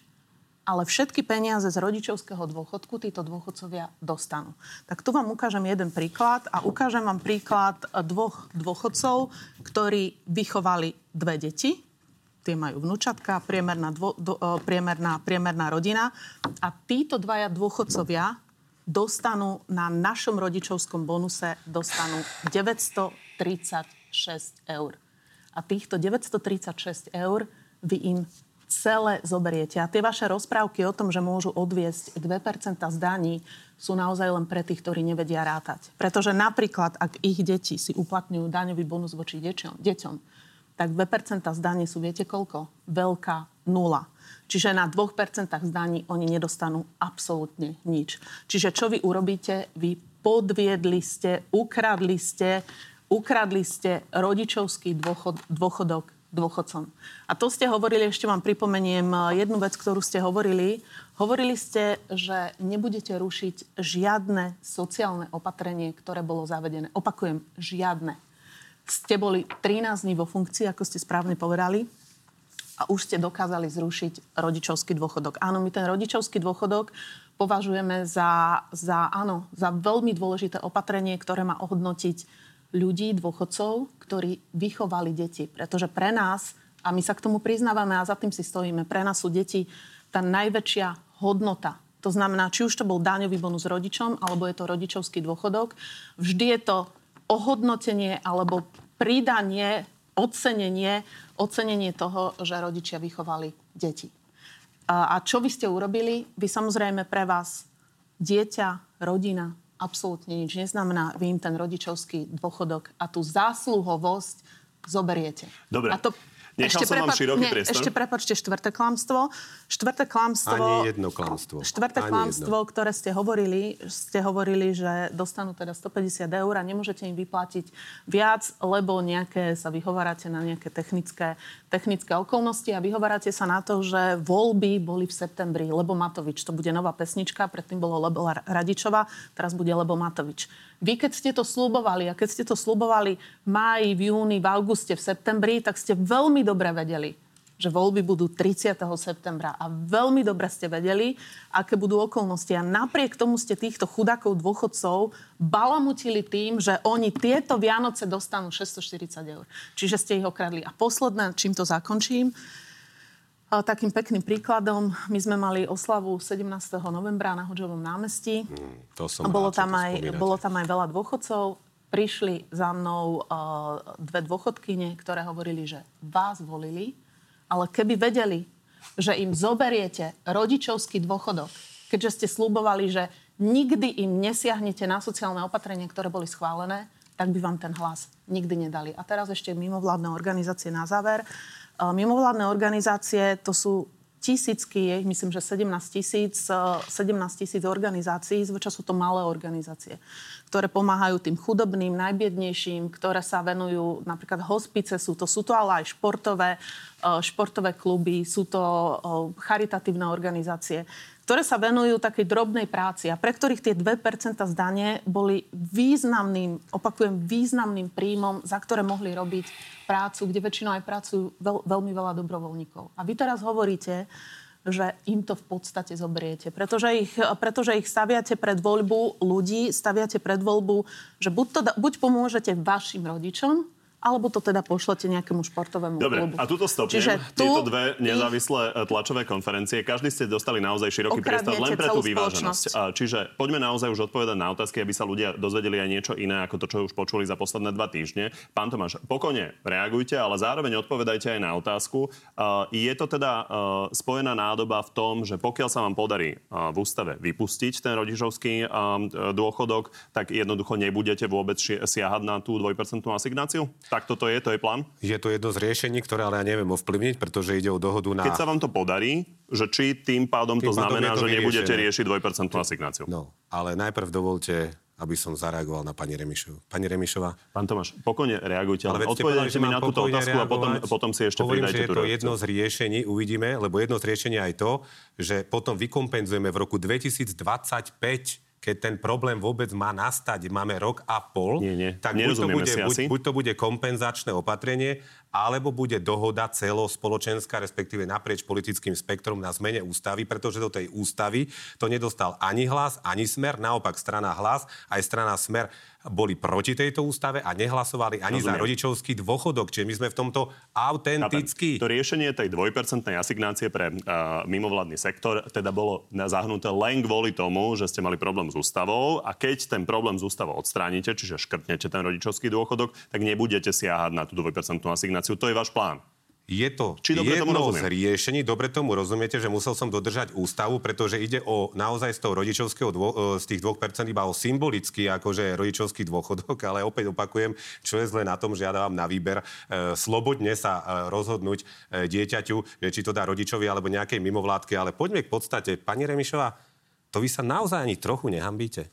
ale všetky peniaze z rodičovského dôchodku títo dôchodcovia dostanú. Tak tu vám ukážem jeden príklad a ukážem vám príklad dvoch dôchodcov, ktorí vychovali dve deti. Tie majú vnúčatka, priemerná, dvo, do, e, priemerná, priemerná rodina. A títo dvaja dôchodcovia dostanú na našom rodičovskom bonuse dostanú 936 eur. A týchto 936 eur vy im celé zoberiete. A tie vaše rozprávky o tom, že môžu odviesť 2% z daní, sú naozaj len pre tých, ktorí nevedia rátať. Pretože napríklad, ak ich deti si uplatňujú daňový bonus voči deťom, deťom tak 2% z daní sú viete koľko? Veľká nula. Čiže na 2% z daní oni nedostanú absolútne nič. Čiže čo vy urobíte? Vy podviedli ste, ukradli ste, ukradli ste rodičovský dôchod, dôchodok dôchodcom. A to ste hovorili, ešte vám pripomeniem eh, jednu vec, ktorú ste hovorili. Hovorili ste, že nebudete rušiť žiadne sociálne opatrenie, ktoré bolo zavedené. Opakujem, žiadne. Ste boli 13 dní vo funkcii, ako ste správne povedali, a už ste dokázali zrušiť rodičovský dôchodok. Áno, my ten rodičovský dôchodok považujeme za, za, áno, za veľmi dôležité opatrenie, ktoré má ohodnotiť ľudí, dôchodcov, ktorí vychovali deti. Pretože pre nás, a my sa k tomu priznávame a za tým si stojíme, pre nás sú deti tá najväčšia hodnota. To znamená, či už to bol daňový bonus rodičom, alebo je to rodičovský dôchodok, vždy je to ohodnotenie alebo pridanie, ocenenie, ocenenie toho, že rodičia vychovali deti. A, čo vy ste urobili? Vy samozrejme pre vás dieťa, rodina, absolútne nič neznamená. Vy im ten rodičovský dôchodok a tú zásluhovosť zoberiete. Dobre. A to Nechal ešte som vám široký nie, priestor. Ešte prepačte, štvrté klamstvo. Štvrté klamstvo... Ani jedno klamstvo. Štvrté Ani klamstvo, jedno. ktoré ste hovorili, ste hovorili, že dostanú teda 150 eur a nemôžete im vyplatiť viac, lebo nejaké sa vyhovárate na nejaké technické, technické okolnosti a vyhovárate sa na to, že voľby boli v septembri. Lebo Matovič, to bude nová pesnička, predtým bolo Lebo Radičova, teraz bude Lebo Matovič. Vy, keď ste to slúbovali a keď ste to slúbovali v máji, v júni, v auguste, v septembri, tak ste veľmi dobre vedeli, že voľby budú 30. septembra a veľmi dobre ste vedeli, aké budú okolnosti. A napriek tomu ste týchto chudákov dôchodcov balamutili tým, že oni tieto Vianoce dostanú 640 eur. Čiže ste ich okradli. A posledné, čím to zakončím, takým pekným príkladom. My sme mali oslavu 17. novembra na Hoďovom námestí. Mm, to som bolo, rád, tam aj, spomínate. bolo tam aj veľa dôchodcov. Prišli za mnou uh, dve dôchodkyne, ktoré hovorili, že vás volili, ale keby vedeli, že im zoberiete rodičovský dôchodok, keďže ste slúbovali, že nikdy im nesiahnete na sociálne opatrenia, ktoré boli schválené, tak by vám ten hlas nikdy nedali. A teraz ešte mimovládne organizácie na záver. E, Mimovládne organizácie, to sú tisícky, je ich myslím, že 17 tisíc, e, 17 tisíc organizácií, zväčša sú to malé organizácie, ktoré pomáhajú tým chudobným, najbiednejším, ktoré sa venujú napríklad hospice, sú to, sú to ale aj športové, e, športové kluby, sú to charitatívne organizácie, ktoré sa venujú takej drobnej práci a pre ktorých tie 2% z dane boli významným, opakujem, významným príjmom, za ktoré mohli robiť prácu, kde väčšinou aj pracujú veľ, veľmi veľa dobrovoľníkov. A vy teraz hovoríte, že im to v podstate zoberiete. Pretože ich, pretože ich staviate pred voľbu ľudí, staviate pred voľbu, že buď, to, buď pomôžete vašim rodičom, alebo to teda pošlete nejakému športovému Dobre, klubu. a tuto stopnem. Čiže tu Tieto dve nezávislé e, tlačové konferencie, každý ste dostali naozaj široký priestor len pre tú vyváženosť. Čiže poďme naozaj už odpovedať na otázky, aby sa ľudia dozvedeli aj niečo iné, ako to, čo už počuli za posledné dva týždne. Pán Tomáš, pokojne reagujte, ale zároveň odpovedajte aj na otázku. A, Je to teda e, spojená nádoba v tom, že pokiaľ sa vám podarí e, v ústave vypustiť ten rodičovský e, dôchodok, tak jednoducho nebudete vôbec siahať na tú dvojpercentnú asignáciu? Tak toto je, to je plán? Je to jedno z riešení, ktoré ale ja neviem ovplyvniť, pretože ide o dohodu na... Keď sa vám to podarí, že či tým pádom tým to pádom znamená, to že nebudete riešiť 2% asignáciu? No, ale najprv dovolte aby som zareagoval na pani Remišovu. Pani Remišová. Pán Tomáš, pokojne reagujte, ale odpovedajte mi na túto otázku a potom, potom si ešte Hovorím, že je to jedno z riešení, uvidíme, lebo jedno z riešení aj to, že potom vykompenzujeme v roku 2025 keď ten problém vôbec má nastať, máme rok a pol, nie, nie. tak buď to, bude, buď, buď to bude kompenzačné opatrenie, alebo bude dohoda celospoločenská, respektíve naprieč politickým spektrom na zmene ústavy, pretože do tej ústavy to nedostal ani hlas, ani smer, naopak strana hlas, aj strana smer boli proti tejto ústave a nehlasovali ani Rozumiem. za rodičovský dôchodok. Čiže my sme v tomto autentickí. To riešenie tej dvojpercentnej asignácie pre uh, mimovládny sektor teda bolo zahnuté len kvôli tomu, že ste mali problém s ústavou a keď ten problém s ústavou odstránite, čiže škrtnete ten rodičovský dôchodok, tak nebudete siahať na tú dvojpercentnú asignáciu. To je váš plán. Je to Či jedno z riešení, dobre tomu rozumiete, že musel som dodržať ústavu, pretože ide o naozaj z toho rodičovského dô, e, z tých 2% iba o symbolický akože rodičovský dôchodok, ale opäť opakujem, čo je zle na tom, že ja dávam na výber e, slobodne sa e, rozhodnúť e, dieťaťu, že či to dá rodičovi alebo nejakej mimovládke, ale poďme k podstate. Pani Remišová, to vy sa naozaj ani trochu nehambíte.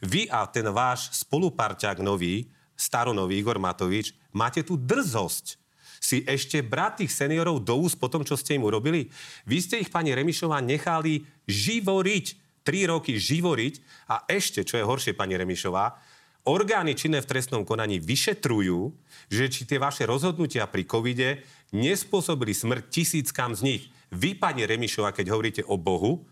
Vy a ten váš spoluparťák nový, staronový Igor Matovič, máte tu drzosť si ešte brať tých seniorov do úst po tom, čo ste im urobili? Vy ste ich, pani Remišová, nechali živoriť. Tri roky živoriť a ešte, čo je horšie, pani Remišová, orgány činné v trestnom konaní vyšetrujú, že či tie vaše rozhodnutia pri covide nespôsobili smrť tisíckam z nich. Vy, pani Remišová, keď hovoríte o Bohu,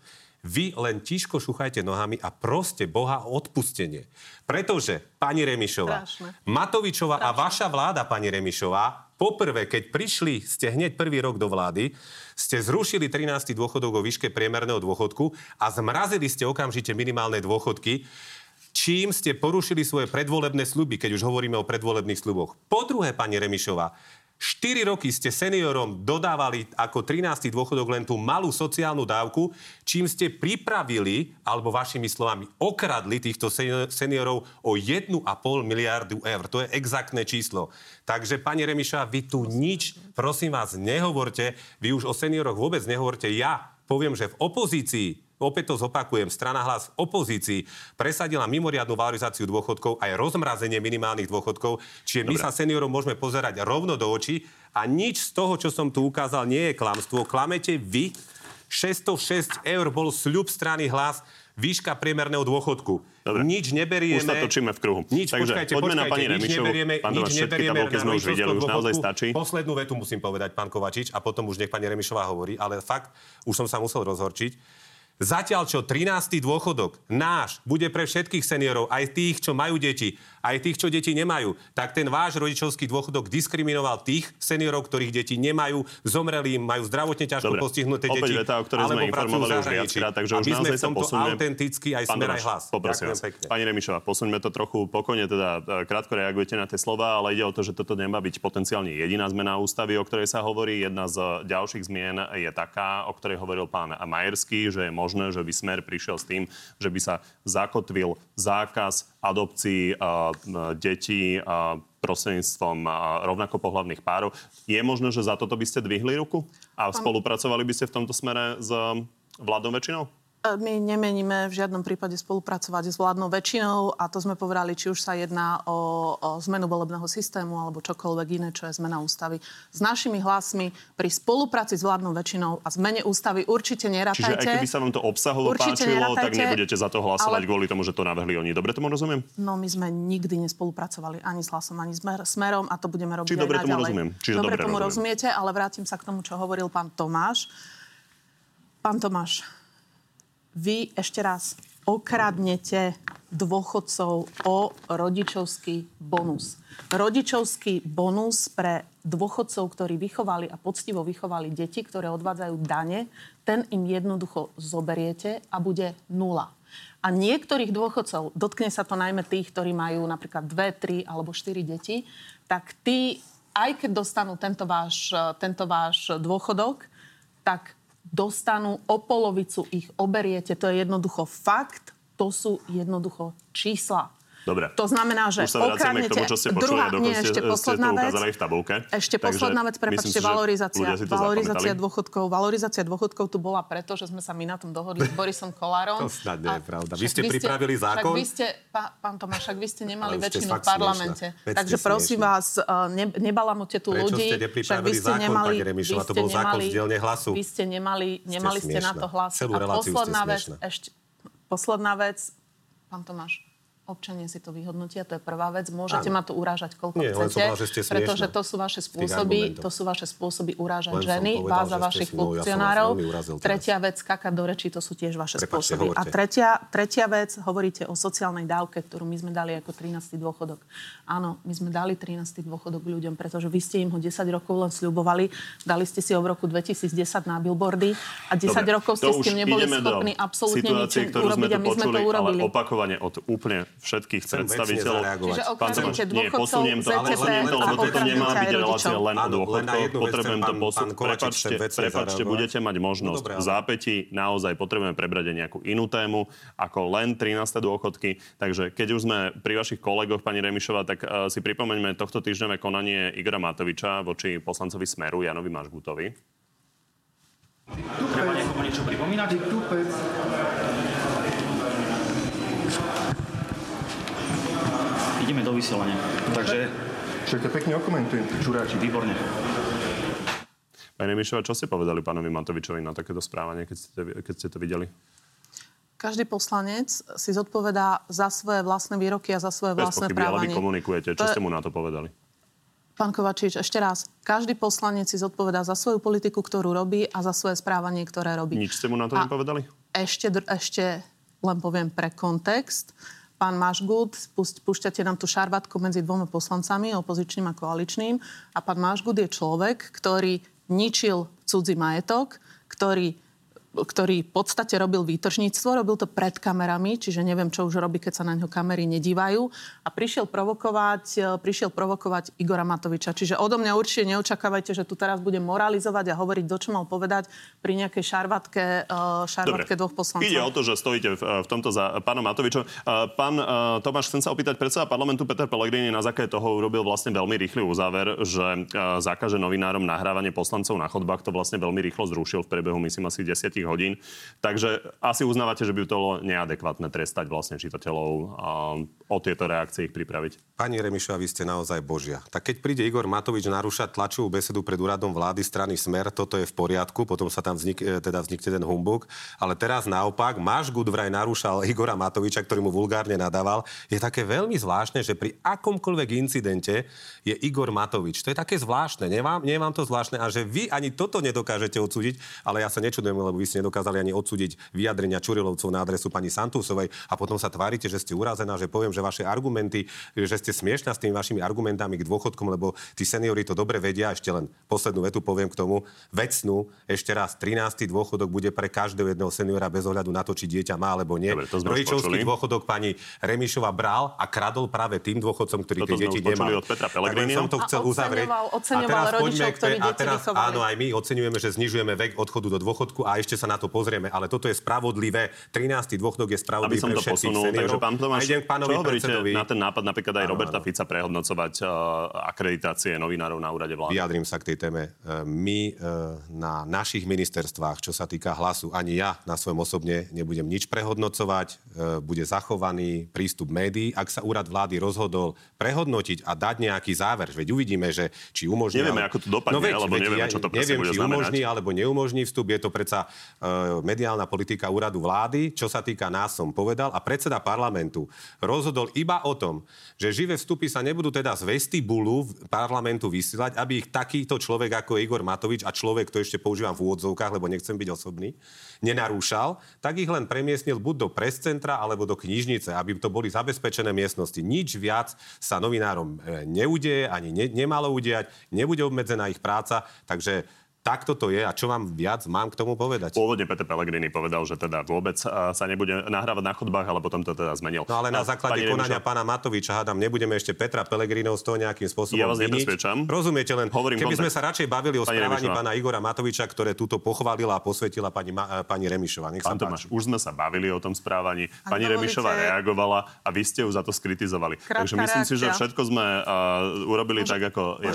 vy len tiško šuchajte nohami a proste Boha o odpustenie. Pretože, pani Remišová, Strašne. Matovičová Strašne. a vaša vláda, pani Remišová, poprvé, keď prišli, ste hneď prvý rok do vlády, ste zrušili 13. dôchodok o výške priemerného dôchodku a zmrazili ste okamžite minimálne dôchodky, čím ste porušili svoje predvolebné sluby, keď už hovoríme o predvolebných sluboch. Po druhé, pani Remišová, 4 roky ste seniorom dodávali ako 13. dôchodok len tú malú sociálnu dávku, čím ste pripravili, alebo vašimi slovami okradli týchto seniorov o 1,5 miliardu eur. To je exaktné číslo. Takže, pani Remiša, vy tu nič, prosím vás, nehovorte. Vy už o senioroch vôbec nehovorte. Ja poviem, že v opozícii opäť to zopakujem, strana hlas opozícii presadila mimoriadnu valorizáciu dôchodkov aj rozmrazenie minimálnych dôchodkov, čiže my Dobre. sa seniorom môžeme pozerať rovno do očí a nič z toho, čo som tu ukázal, nie je klamstvo. Klamete vy. 606 eur bol sľub strany hlas výška priemerného dôchodku. Dobre. Nič neberieme. Už sa točíme v kruhu. Nič, Takže počkajte, poďme počkajte, na pani nič neberieme, pán nič neberieme tabulky sme už videli, už naozaj stačí. Poslednú vetu musím povedať, pán Kovačič, a potom už nech pani Remišová hovorí, ale fakt, už som sa musel rozhorčiť. Zatiaľ, čo 13. dôchodok náš bude pre všetkých seniorov, aj tých, čo majú deti, aj tých, čo deti nemajú, tak ten váš rodičovský dôchodok diskriminoval tých seniorov, ktorých deti nemajú, zomreli, majú zdravotne ťažko Dobre, postihnuté deti. Veta, o ktorej sme informovali už viackrát, takže už naozaj sa posunieme. autentický aj smer aj hlas. Poprosím vás. Pekne. Pani Remišová, posuňme to trochu pokojne, teda e, krátko reagujete na tie slova, ale ide o to, že toto nemá byť potenciálne jediná zmena ústavy, o ktorej sa hovorí. Jedna z ďalších zmien je taká, o ktorej hovoril pán Majerský, že je možné, že by smer prišiel s tým, že by sa zakotvil zákaz adopcií detí prostredníctvom rovnako pohľavných párov. Je možné, že za toto by ste dvihli ruku a spolupracovali by ste v tomto smere s vládnou väčšinou? My nemeníme v žiadnom prípade spolupracovať s vládnou väčšinou a to sme povedali, či už sa jedná o, o zmenu volebného systému alebo čokoľvek iné, čo je zmena ústavy. S našimi hlasmi pri spolupráci s vládnou väčšinou a zmene ústavy určite nerátajte. Čiže aj keby sa vám to obsahovo určite páčilo, nerátajte, tak nebudete za to hlasovať ale... kvôli tomu, že to navrhli oni. Dobre tomu rozumiem? No my sme nikdy nespolupracovali ani s hlasom, ani s smerom a to budeme robiť Či aj dobre naďalej. tomu rozumiem. Čiže dobre, dobre tomu rozumiem. rozumiete, ale vrátim sa k tomu, čo hovoril pán Tomáš. Pán Tomáš, vy ešte raz okradnete dôchodcov o rodičovský bonus. Rodičovský bonus pre dôchodcov, ktorí vychovali a poctivo vychovali deti, ktoré odvádzajú dane, ten im jednoducho zoberiete a bude nula. A niektorých dôchodcov, dotkne sa to najmä tých, ktorí majú napríklad 2, 3 alebo 4 deti, tak tí, aj keď dostanú tento váš, tento váš dôchodok, tak dostanú, o polovicu ich oberiete. To je jednoducho fakt, to sú jednoducho čísla. Dobre. To znamená, že Už sa vraciame k okradnete... tomu, čo ste počuli, Druhá, nie, ste, ešte ste posledná to vec. v tabulke. Ešte Takže posledná vec, prepačte, valorizácia. Valorizácia dôchodkov. Valorizácia dôchodkov tu bola preto, že sme sa my na tom dohodli s Borisom Kolárom. To snad nie je pravda. Vy ste pripravili zákon? Však vy ste, pá, pán Tomáš, vy ste nemali ste väčšinu v parlamente. Takže ste prosím vás, uh, ne, nebalamute tu Prečo ľudí. ste nepripravili zákon, pani Remišová? To ste bol zákon z dielne Hlasu. Vy ste nemali, nemali ste na to hlas. Celú A reláciu ste posledná vec, smiešná. ešte, posledná vec, pán Tomáš, občania si to vyhodnotia, to je prvá vec. Môžete Áno. ma tu urážať, koľko Nie, len chcete, povedal, že ste smiešná pretože to sú vaše spôsoby, to sú vaše spôsoby urážať Len ženy, povedal, vás a vašich ja funkcionárov. teraz. Tretia vec, skakať do rečí, to sú tiež vaše Prepáčte, spôsoby. A hovorte. tretia, tretia vec, hovoríte o sociálnej dávke, ktorú my sme dali ako 13. dôchodok. Áno, my sme dali 13. dôchodok ľuďom, pretože vy ste im ho 10 rokov len sľubovali. Dali ste si ho v roku 2010 na billboardy a 10 Dobre, rokov ste s tým neboli schopní absolútne nič urobiť a my sme to urobili. Opakovane od úplne všetkých Chcem predstaviteľov. Čiže Pán Tomáš, nie, posuniem to, ale ZTP posuniem to, lebo toto nemá byť relácia len o dôchodkoch. Potrebujem to posunúť. Prepačte, prepačte, budete mať možnosť No, dobré, v ale- zápätí. Naozaj potrebujeme prebrať aj nejakú inú tému, ako len 13. dôchodky. Takže keď už sme pri vašich kolegoch, pani Remišová, tak uh, si pripomeňme tohto týždňové konanie Igora Matoviča voči poslancovi Smeru Janovi Mažgutovi. Treba niekomu niečo pripomínať? Ideme do vysielania. Takže Čiže to pekne okomentujem, čuráči. výborne. Pani Remišová, čo ste povedali pánovi Matovičovi na takéto správanie, keď ste, keď ste to videli? Každý poslanec si zodpovedá za svoje vlastné výroky a za svoje Bez vlastné pochyby, ale vy komunikujete. Čo ste mu na to povedali? Pán Kovačič, ešte raz. Každý poslanec si zodpovedá za svoju politiku, ktorú robí a za svoje správanie, ktoré robí. Nič ste mu na to A- nepovedali? Ešte, ešte len poviem pre kontext. Pán Mašgut, púšť- púšťate nám tu šarvatku medzi dvoma poslancami, opozičným a koaličným. A pán Mašgut je človek, ktorý ničil cudzí majetok, ktorý ktorý v podstate robil výtržníctvo, robil to pred kamerami, čiže neviem, čo už robí, keď sa na ňo kamery nedívajú. A prišiel provokovať, e, prišiel provokovať Igora Matoviča. Čiže odo mňa určite neočakávajte, že tu teraz budem moralizovať a hovoriť, do čo mal povedať pri nejakej šarvatke, e, šarvatke dvoch poslancov. Ide o to, že stojíte v, v tomto za pánom Matovičom. Pán Tomáš, chcem sa opýtať, predseda parlamentu Peter Pellegrini na základe toho urobil vlastne veľmi rýchly uzáver, že zakáže novinárom nahrávanie poslancov na chodbách. To vlastne veľmi rýchlo zrušil v priebehu, myslím, asi 10 hodín. Takže asi uznávate, že by to bolo neadekvátne trestať vlastne čitateľov a o tieto reakcie ich pripraviť. Pani Remišová, vy ste naozaj božia. Tak keď príde Igor Matovič narúšať tlačovú besedu pred úradom vlády strany Smer, toto je v poriadku, potom sa tam vznik, e, teda vznikne ten humbuk. Ale teraz naopak, máš Gud vraj narúšal Igora Matoviča, ktorý mu vulgárne nadával. Je také veľmi zvláštne, že pri akomkoľvek incidente je Igor Matovič. To je také zvláštne. Nemám, nemám to zvláštne. A že vy ani toto nedokážete odsúdiť, ale ja sa nečudujem, lebo vy ste nedokázali ani odsúdiť vyjadrenia Čurilovcov na adresu pani Santusovej a potom sa tvárite, že ste urazená, že poviem, že vaše argumenty, že ste smiešná s tými vašimi argumentami k dôchodkom, lebo tí seniori to dobre vedia. Ešte len poslednú vetu poviem k tomu. Vecnú, ešte raz, 13. dôchodok bude pre každého jedného seniora bez ohľadu na to, či dieťa má alebo nie. Dobre, to Rodičovský dôchodok pani Remišova bral a kradol práve tým dôchodcom, ktorí tie deti nemali. od Petra Tak len Pellegriniho. som to chcel A uzavrieť. oceňoval- oceňoval a teraz rodičov, ktorí a teraz, vychovali. áno, aj my oceňujeme, že znižujeme vek odchodu do dôchodku a ešte sa na to pozrieme. Ale toto je spravodlivé. 13. dôchodok je Aby spravodlivý som pre to všetkých posunul, seniorov. takže pán Tomáš, a idem k pánovi čo hovoríte predsedovi. na ten nápad napríklad aj Áno, Roberta áno. Fica prehodnocovať uh, akreditácie novinárov na úrade vlády? Vyjadrím sa k tej téme. E, My e, na našich ministerstvách, čo sa týka hlasu, ani ja na svojom osobne nebudem nič prehodnocovať. E, Bude zachovaný prístup médií. Ak sa úrad vlády rozhodol prehodnotiť a dať nejaký záver, veď uvidíme, že či umožní... Nevieme, ako to dopadne, lebo nevieme, čo to presne neviem, bude či znamenať. umožní alebo neumožní vstup. Je to predsa mediálna politika úradu vlády. Čo sa týka nás, som povedal. A predseda parlamentu rozhodol iba o tom, že živé vstupy sa nebudú teda z vestibulu parlamentu vysielať, aby ich takýto človek ako Igor Matovič a človek, to ešte používam v úvodzovkách, lebo nechcem byť osobný, nenarúšal, tak ich len premiestnil buď do prescentra alebo do knižnice, aby to boli zabezpečené miestnosti. Nič viac sa novinárom e, neudeje, ani ne, nemalo udiať, nebude obmedzená ich práca, takže Takto to je a čo vám viac mám k tomu povedať? Pôvodne Peter Pellegrini povedal, že teda vôbec sa nebude nahrávať na chodbách, ale potom to teda zmenil. No ale na základe Pani konania Remiša... pána Matoviča, hádam, nebudeme ešte Petra Pellegrinov z toho nejakým spôsobom Ja vás nepresvedčam. Rozumiete len, Hovorím keby sme sa radšej bavili o pani správaní Remišová. pána Igora Matoviča, ktoré túto pochválila a posvetila pani, Ma, pani Remišová. Nech Pán Tomáš, už sme sa bavili o tom správaní. Pani Remišová reagovala a vy ste ju za to skritizovali. Takže myslím si, že všetko sme uh, urobili tak, ako je.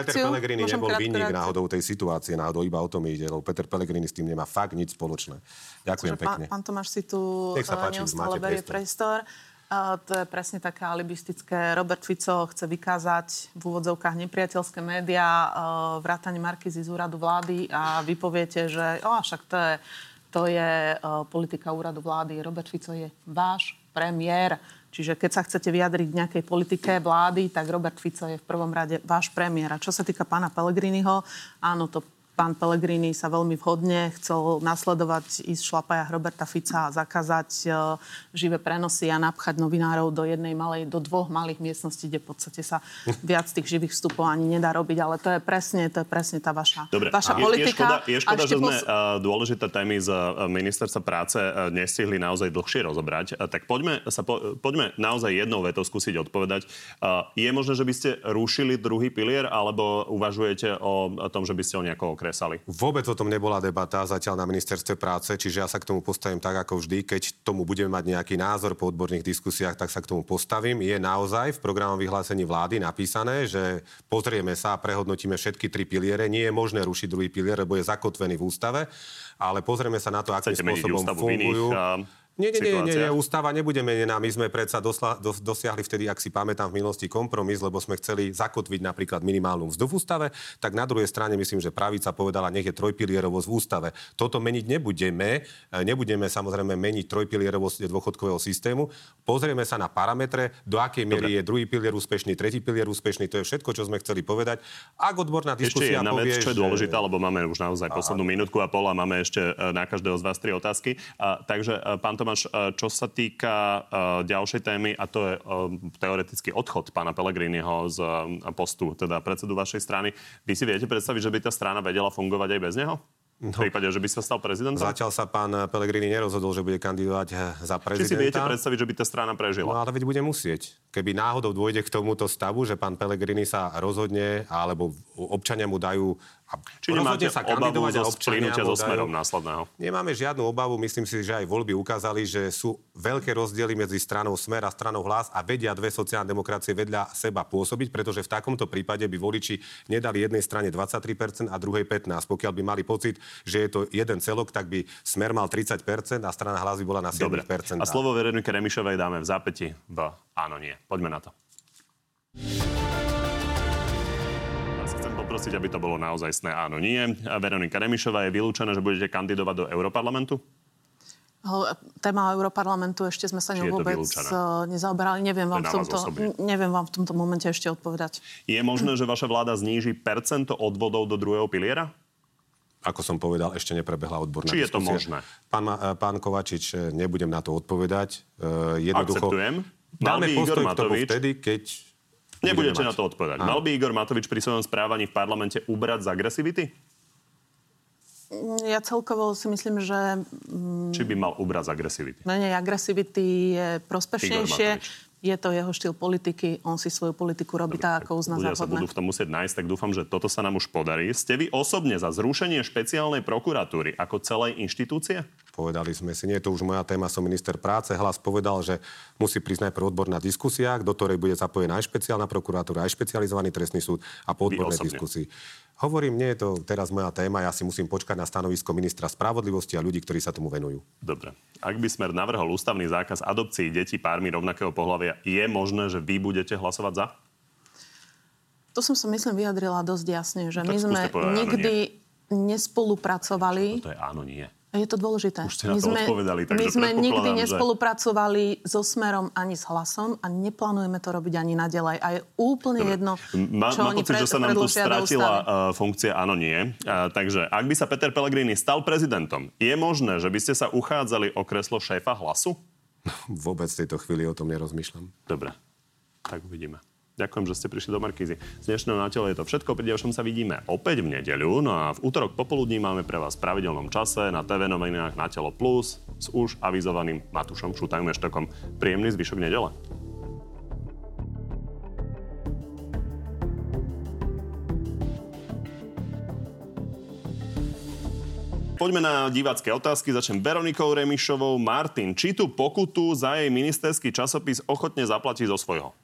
Peter Pellegrini nebol vinník náhodou tej situácie, náhodou iba o tom ide, lebo Peter Pellegrini s tým nemá fakt nič spoločné. Ďakujem Čiže pekne. Pán, pán Tomáš si tu páči, neustále berie priestor. Uh, to je presne také alibistické. Robert Fico chce vykázať v úvodzovkách nepriateľské médiá, uh, vrátanie Markizy z úradu vlády a vy poviete, že oh, však to je, to je uh, politika úradu vlády. Robert Fico je váš premiér. Čiže keď sa chcete vyjadriť nejakej politike vlády, tak Robert Fico je v prvom rade váš premiér. A čo sa týka pána Pellegriniho, áno, to pán Pellegrini sa veľmi vhodne chcel nasledovať ísť v šlapajach Roberta Fica a zakázať uh, živé prenosy a napchať novinárov do jednej malej, do dvoch malých miestností, kde v podstate sa viac tých živých vstupov ani nedá robiť. Ale to je presne, to je presne tá vaša, Dobre, vaša je, politika. Je škoda, je škoda že sme pos... uh, dôležité témy z uh, ministerstva práce nestihli naozaj dlhšie rozobrať. Tak poďme, sa po, poďme naozaj jednou vetou skúsiť odpovedať. Je možné, že by ste rušili druhý pilier, alebo uvažujete o, o tom, že by ste ho nejako kresali. Vôbec o tom nebola debata zatiaľ na ministerstve práce, čiže ja sa k tomu postavím tak ako vždy. Keď tomu budeme mať nejaký názor po odborných diskusiách, tak sa k tomu postavím. Je naozaj v programom vyhlásení vlády napísané, že pozrieme sa a prehodnotíme všetky tri piliere. Nie je možné rušiť druhý pilier, lebo je zakotvený v ústave, ale pozrieme sa na to, akým spôsobom fungujú. Iných, nie, nie, nie, nie, nie, ústava nebude menená. My sme predsa dosla, dos, dosiahli vtedy, ak si pamätám v minulosti, kompromis, lebo sme chceli zakotviť napríklad minimálnu mzdu v ústave, tak na druhej strane myslím, že pravica povedala, nech je trojpilierovosť v ústave. Toto meniť nebudeme. E, nebudeme samozrejme meniť trojpilierovosť dôchodkového systému. Pozrieme sa na parametre, do akej miery Dobre. je druhý pilier úspešný, tretí pilier úspešný. To je všetko, čo sme chceli povedať. Ak odborná diskusia ešte jedna povie, vec, čo je dôležitá, lebo máme už naozaj poslednú minútku a pol a máme ešte e, na každého z vás tri otázky. A, takže, e, pán Tomáš, e, čo sa týka uh, ďalšej témy, a to je uh, teoretický odchod pána Pellegriniho z postu, teda predsedu vašej strany. Vy si viete predstaviť, že by tá strana vedela fungovať aj bez neho? V no. prípade, že by sa stal prezidentom? Zatiaľ sa pán Pellegrini nerozhodol, že bude kandidovať za prezidenta. Či si viete predstaviť, že by tá strana prežila? No ale veď bude musieť. Keby náhodou dôjde k tomuto stavu, že pán Pellegrini sa rozhodne, alebo občania mu dajú a Či nemáte sa obavu zo splínutia so smerom následného? Nemáme žiadnu obavu. Myslím si, že aj voľby ukázali, že sú veľké rozdiely medzi stranou Smer a stranou Hlas a vedia dve sociálne demokracie vedľa seba pôsobiť, pretože v takomto prípade by voliči nedali jednej strane 23% a druhej 15%. Pokiaľ by mali pocit, že je to jeden celok, tak by Smer mal 30% a strana Hlas by bola na 7%. Dobre. A slovo Veronike Remišovej dáme v zápäti v áno, nie. Poďme na to poprosiť, aby to bolo naozaj sné áno, nie. Veronika Remišová, je vylúčené, že budete kandidovať do Europarlamentu? Téma Európarlamentu, ešte sme sa ňou vôbec e, nezaoberali. Neviem vám, v tomto, neviem vám v tomto momente ešte odpovedať. Je možné, že vaša vláda zníži percento odvodov do druhého piliera? Ako som povedal, ešte neprebehla odborná Či je to možné? Pán, e, pán Kovačič, e, nebudem na to odpovedať. Jednoducho, Akceptujem. Dáme postoj k tomu vtedy, keď Nebudete na to odpovedať. Mal by Igor Matovič pri svojom správaní v parlamente ubrať z agresivity? Ja celkovo si myslím, že... Či by mal ubrať z agresivity? Menej agresivity je prospešnejšie. Je to jeho štýl politiky, on si svoju politiku robí Dobre, tak, ako uzná ľudia sa budú v tom musieť nájsť, tak dúfam, že toto sa nám už podarí. Ste vy osobne za zrušenie špeciálnej prokuratúry ako celej inštitúcie? Povedali sme si, nie je to už moja téma, som minister práce. Hlas povedal, že musí prísť najprv odborná diskusia, do ktorej bude zapojená aj špeciálna prokuratúra, aj špecializovaný trestný súd a po odbornej diskusii. Hovorím, nie je to teraz moja téma, ja si musím počkať na stanovisko ministra spravodlivosti a ľudí, ktorí sa tomu venujú. Dobre. Ak by Smer navrhol ústavný zákaz adopcií detí pármi rovnakého pohľavia, je možné, že vy budete hlasovať za? To som sa myslím vyjadrila dosť jasne, že tak my sme nikdy nespolupracovali. To je áno, nie. Je to dôležité. Už ste na my to sme, odpovedali, My sme nikdy nespolupracovali so Smerom ani s Hlasom a neplánujeme to robiť ani naďalej. A je úplne Dobre. jedno, Ma, čo oni pocit, že sa nám tu stratila uh, funkcia áno, nie. Uh, takže ak by sa Peter Pellegrini stal prezidentom, je možné, že by ste sa uchádzali o kreslo šéfa Hlasu? Vôbec v tejto chvíli o tom nerozmýšľam. Dobre, tak uvidíme. Ďakujem, že ste prišli do Markízy. Z dnešného na je to všetko. Pri ďalšom sa vidíme opäť v nedeľu. No a v útorok popoludní máme pre vás v pravidelnom čase na TV novinách na Telo Plus s už avizovaným Matušom Šutajom Eštokom. Príjemný zvyšok nedele. Poďme na divácké otázky. Začnem Veronikou Remišovou. Martin, či tú pokutu za jej ministerský časopis ochotne zaplatí zo svojho?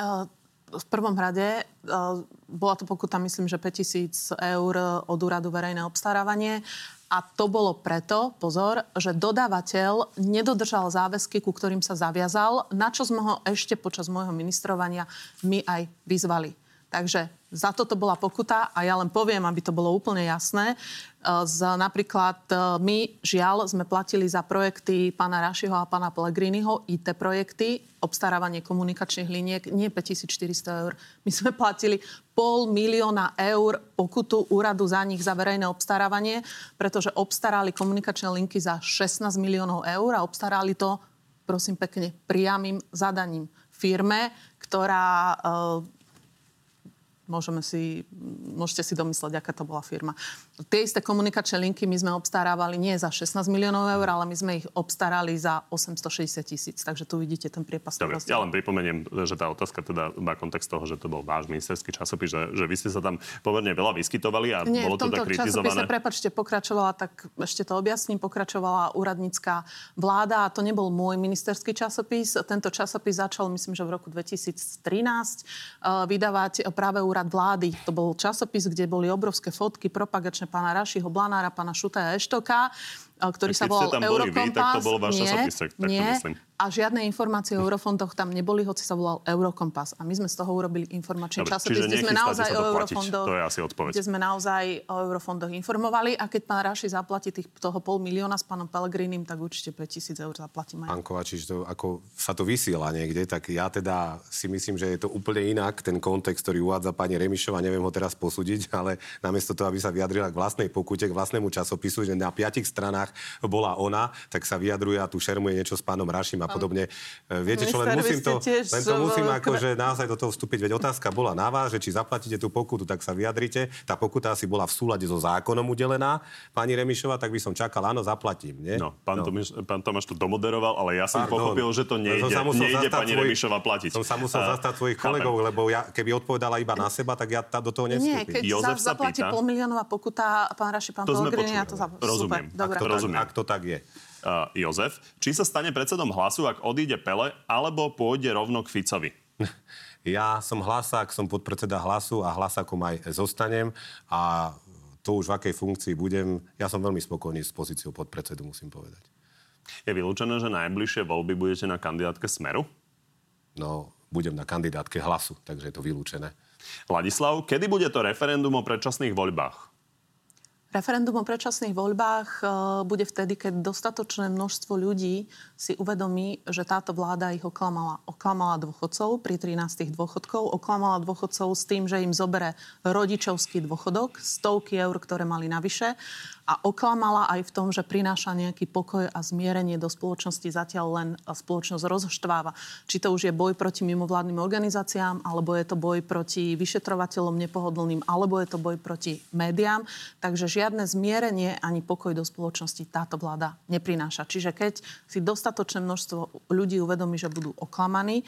Uh, v prvom rade uh, bola to pokuta, myslím, že 5000 eur od úradu verejné obstarávanie. A to bolo preto, pozor, že dodávateľ nedodržal záväzky, ku ktorým sa zaviazal, na čo sme ho ešte počas môjho ministrovania my aj vyzvali. Takže za toto bola pokuta a ja len poviem, aby to bolo úplne jasné. E, z, napríklad e, my, žiaľ, sme platili za projekty pána Rašiho a pána Pellegriniho, IT projekty, obstarávanie komunikačných liniek, nie 5400 eur. My sme platili pol milióna eur pokutu úradu za nich za verejné obstarávanie, pretože obstarali komunikačné linky za 16 miliónov eur a obstarali to, prosím pekne, priamým zadaním firme, ktorá e, môžeme si, môžete si domysleť, aká to bola firma. Tie isté komunikačné linky my sme obstarávali nie za 16 miliónov eur, ale my sme ich obstarali za 860 tisíc. Takže tu vidíte ten priepas. Dobre, ja len pripomeniem, že tá otázka teda má kontext toho, že to bol váš ministerský časopis, že, že vy ste sa tam pomerne veľa vyskytovali a nie, bolo to tak kritizované. prepačte, pokračovala, tak ešte to objasním, pokračovala úradnícká vláda a to nebol môj ministerský časopis. Tento časopis začal, myslím, že v roku 2013 uh, vydávať práve úrad vlády. To bol časopis, kde boli obrovské fotky propagačné pána Rašiho, Blanára, pána Šutaja Eštoka, ktorý tak sa volal Eurokompas. Vy, tak to bol váš nie, nie. A žiadne informácie o eurofondoch tam neboli, hoci sa volal Eurokompas. A my sme z toho urobili informačný Dobre, časopis, kde sme naozaj o eurofondoch, to je asi odpoveď. kde sme naozaj o eurofondoch informovali. A keď pán Raši zaplatí tých, toho pol milióna s pánom Pelegrinim, tak určite 5000 eur zaplatíme. Pán Kovačič, to, ako sa to vysiela niekde, tak ja teda si myslím, že je to úplne inak, ten kontext, ktorý uvádza pani Remišova, neviem ho teraz posúdiť, ale namiesto toho, aby sa vyjadrila k vlastnej pokute, k vlastnému časopisu, že na piatich stranách bola ona, tak sa vyjadruje a tu šermuje niečo s pánom Rašim a podobne. E, viete čo, len musím to, len to musím akože naozaj do toho vstúpiť. Veď otázka bola na vás, že či zaplatíte tú pokutu, tak sa vyjadrite. Tá pokuta asi bola v súlade so zákonom udelená. Pani Remišova, tak by som čakal, áno, zaplatím. Nie? No, pán, no. Tomáš, pán Tomáš to domoderoval, ale ja som Pardon. pochopil, že to nejde, som sa nejde pani svoj, Remišova platiť. Som sa musel uh, zastať svojich chápem. kolegov, lebo ja, keby odpovedala iba na seba, tak ja tá do toho nestúpim. Nie, keď Jozef sa zaplatí pol miliónová pokuta, pán Raši, pán Pellegrini, ja to za... Rozumiem. Super, ak, to, rozumiem. ak to tak je uh, Jozef. Či sa stane predsedom hlasu, ak odíde Pele, alebo pôjde rovno k Ficovi? Ja som hlasák, som podpredseda hlasu a hlasákom aj zostanem a to už v akej funkcii budem. Ja som veľmi spokojný s pozíciou podpredsedu, musím povedať. Je vylúčené, že najbližšie voľby budete na kandidátke Smeru? No, budem na kandidátke hlasu, takže je to vylúčené. Ladislav, kedy bude to referendum o predčasných voľbách? Referendum o predčasných voľbách e, bude vtedy, keď dostatočné množstvo ľudí si uvedomí, že táto vláda ich oklamala. Oklamala dôchodcov pri 13 dôchodkov, oklamala dôchodcov s tým, že im zobere rodičovský dôchodok, stovky eur, ktoré mali navyše a oklamala aj v tom, že prináša nejaký pokoj a zmierenie do spoločnosti. Zatiaľ len spoločnosť rozštváva. Či to už je boj proti mimovládnym organizáciám, alebo je to boj proti vyšetrovateľom nepohodlným, alebo je to boj proti médiám. Takže žiadne zmierenie ani pokoj do spoločnosti táto vláda neprináša. Čiže keď si dostatočné množstvo ľudí uvedomí, že budú oklamaní,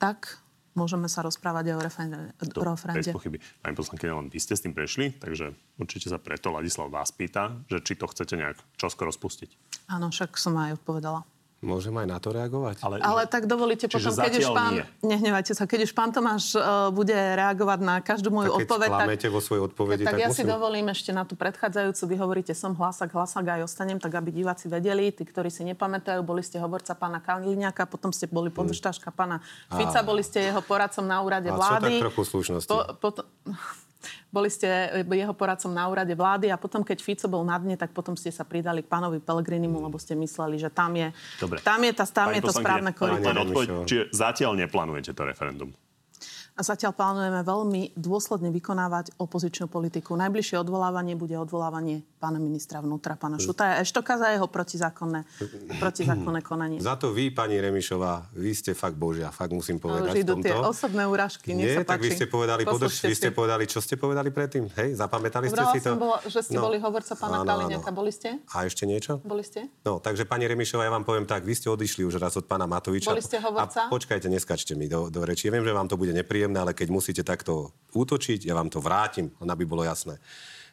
tak môžeme sa rozprávať aj o referende. To, referende. Bez pochyby. Pani poslankyňa, len vy ste s tým prešli, takže určite sa preto Ladislav vás pýta, že či to chcete nejak čoskoro rozpustiť. Áno, však som aj odpovedala. Môžem aj na to reagovať? Ale, Ale tak dovolíte potom, keď už pán... Nie. Nehnevajte sa, keď už pán Tomáš uh, bude reagovať na každú moju tak odpoveď... tak, vo svojej odpovedi, tak, tak ja musím... si dovolím ešte na tú predchádzajúcu. Vy hovoríte, som hlasak, hlasak aj ostanem, tak aby diváci vedeli, tí, ktorí si nepamätajú, boli ste hovorca pána Kaliňáka, potom ste boli podržtáška pána Fica, boli ste jeho poradcom na úrade vlády. A čo tak trochu slušnosti? Po, potom... Boli ste jeho poradcom na úrade vlády a potom, keď Fico bol na dne, tak potom ste sa pridali k pánovi Pelegrinimu, lebo ste mysleli, že tam je, Dobre. Tam je, tá, tam je to správne koryto. Čiže zatiaľ neplánujete to referendum? A zatiaľ plánujeme veľmi dôsledne vykonávať opozičnú politiku. Najbližšie odvolávanie bude odvolávanie pána ministra vnútra, pána Šutaja Eštoka za jeho protizákonné, protizákonné konanie. Za to vy, pani Remišová, vy ste fakt božia, fakt musím povedať Ale tomto. tie osobné úražky, Nie, nech sa tak vy ste povedali, podrž, vy ste povedali, čo ste povedali predtým? Hej, zapamätali ste si to? som, bola, že ste No. boli hovorca pána Kaliňaka. Boli ste? A ešte niečo? Boli ste? No, takže pani Remišová, ja vám poviem tak, vy ste odišli už raz od pána Matoviča. Boli ste hovorca? A počkajte, neskačte mi do, do reči. Ja viem, že vám to bude nepríjemné, ale keď musíte takto útočiť, ja vám to vrátim, aby bolo jasné.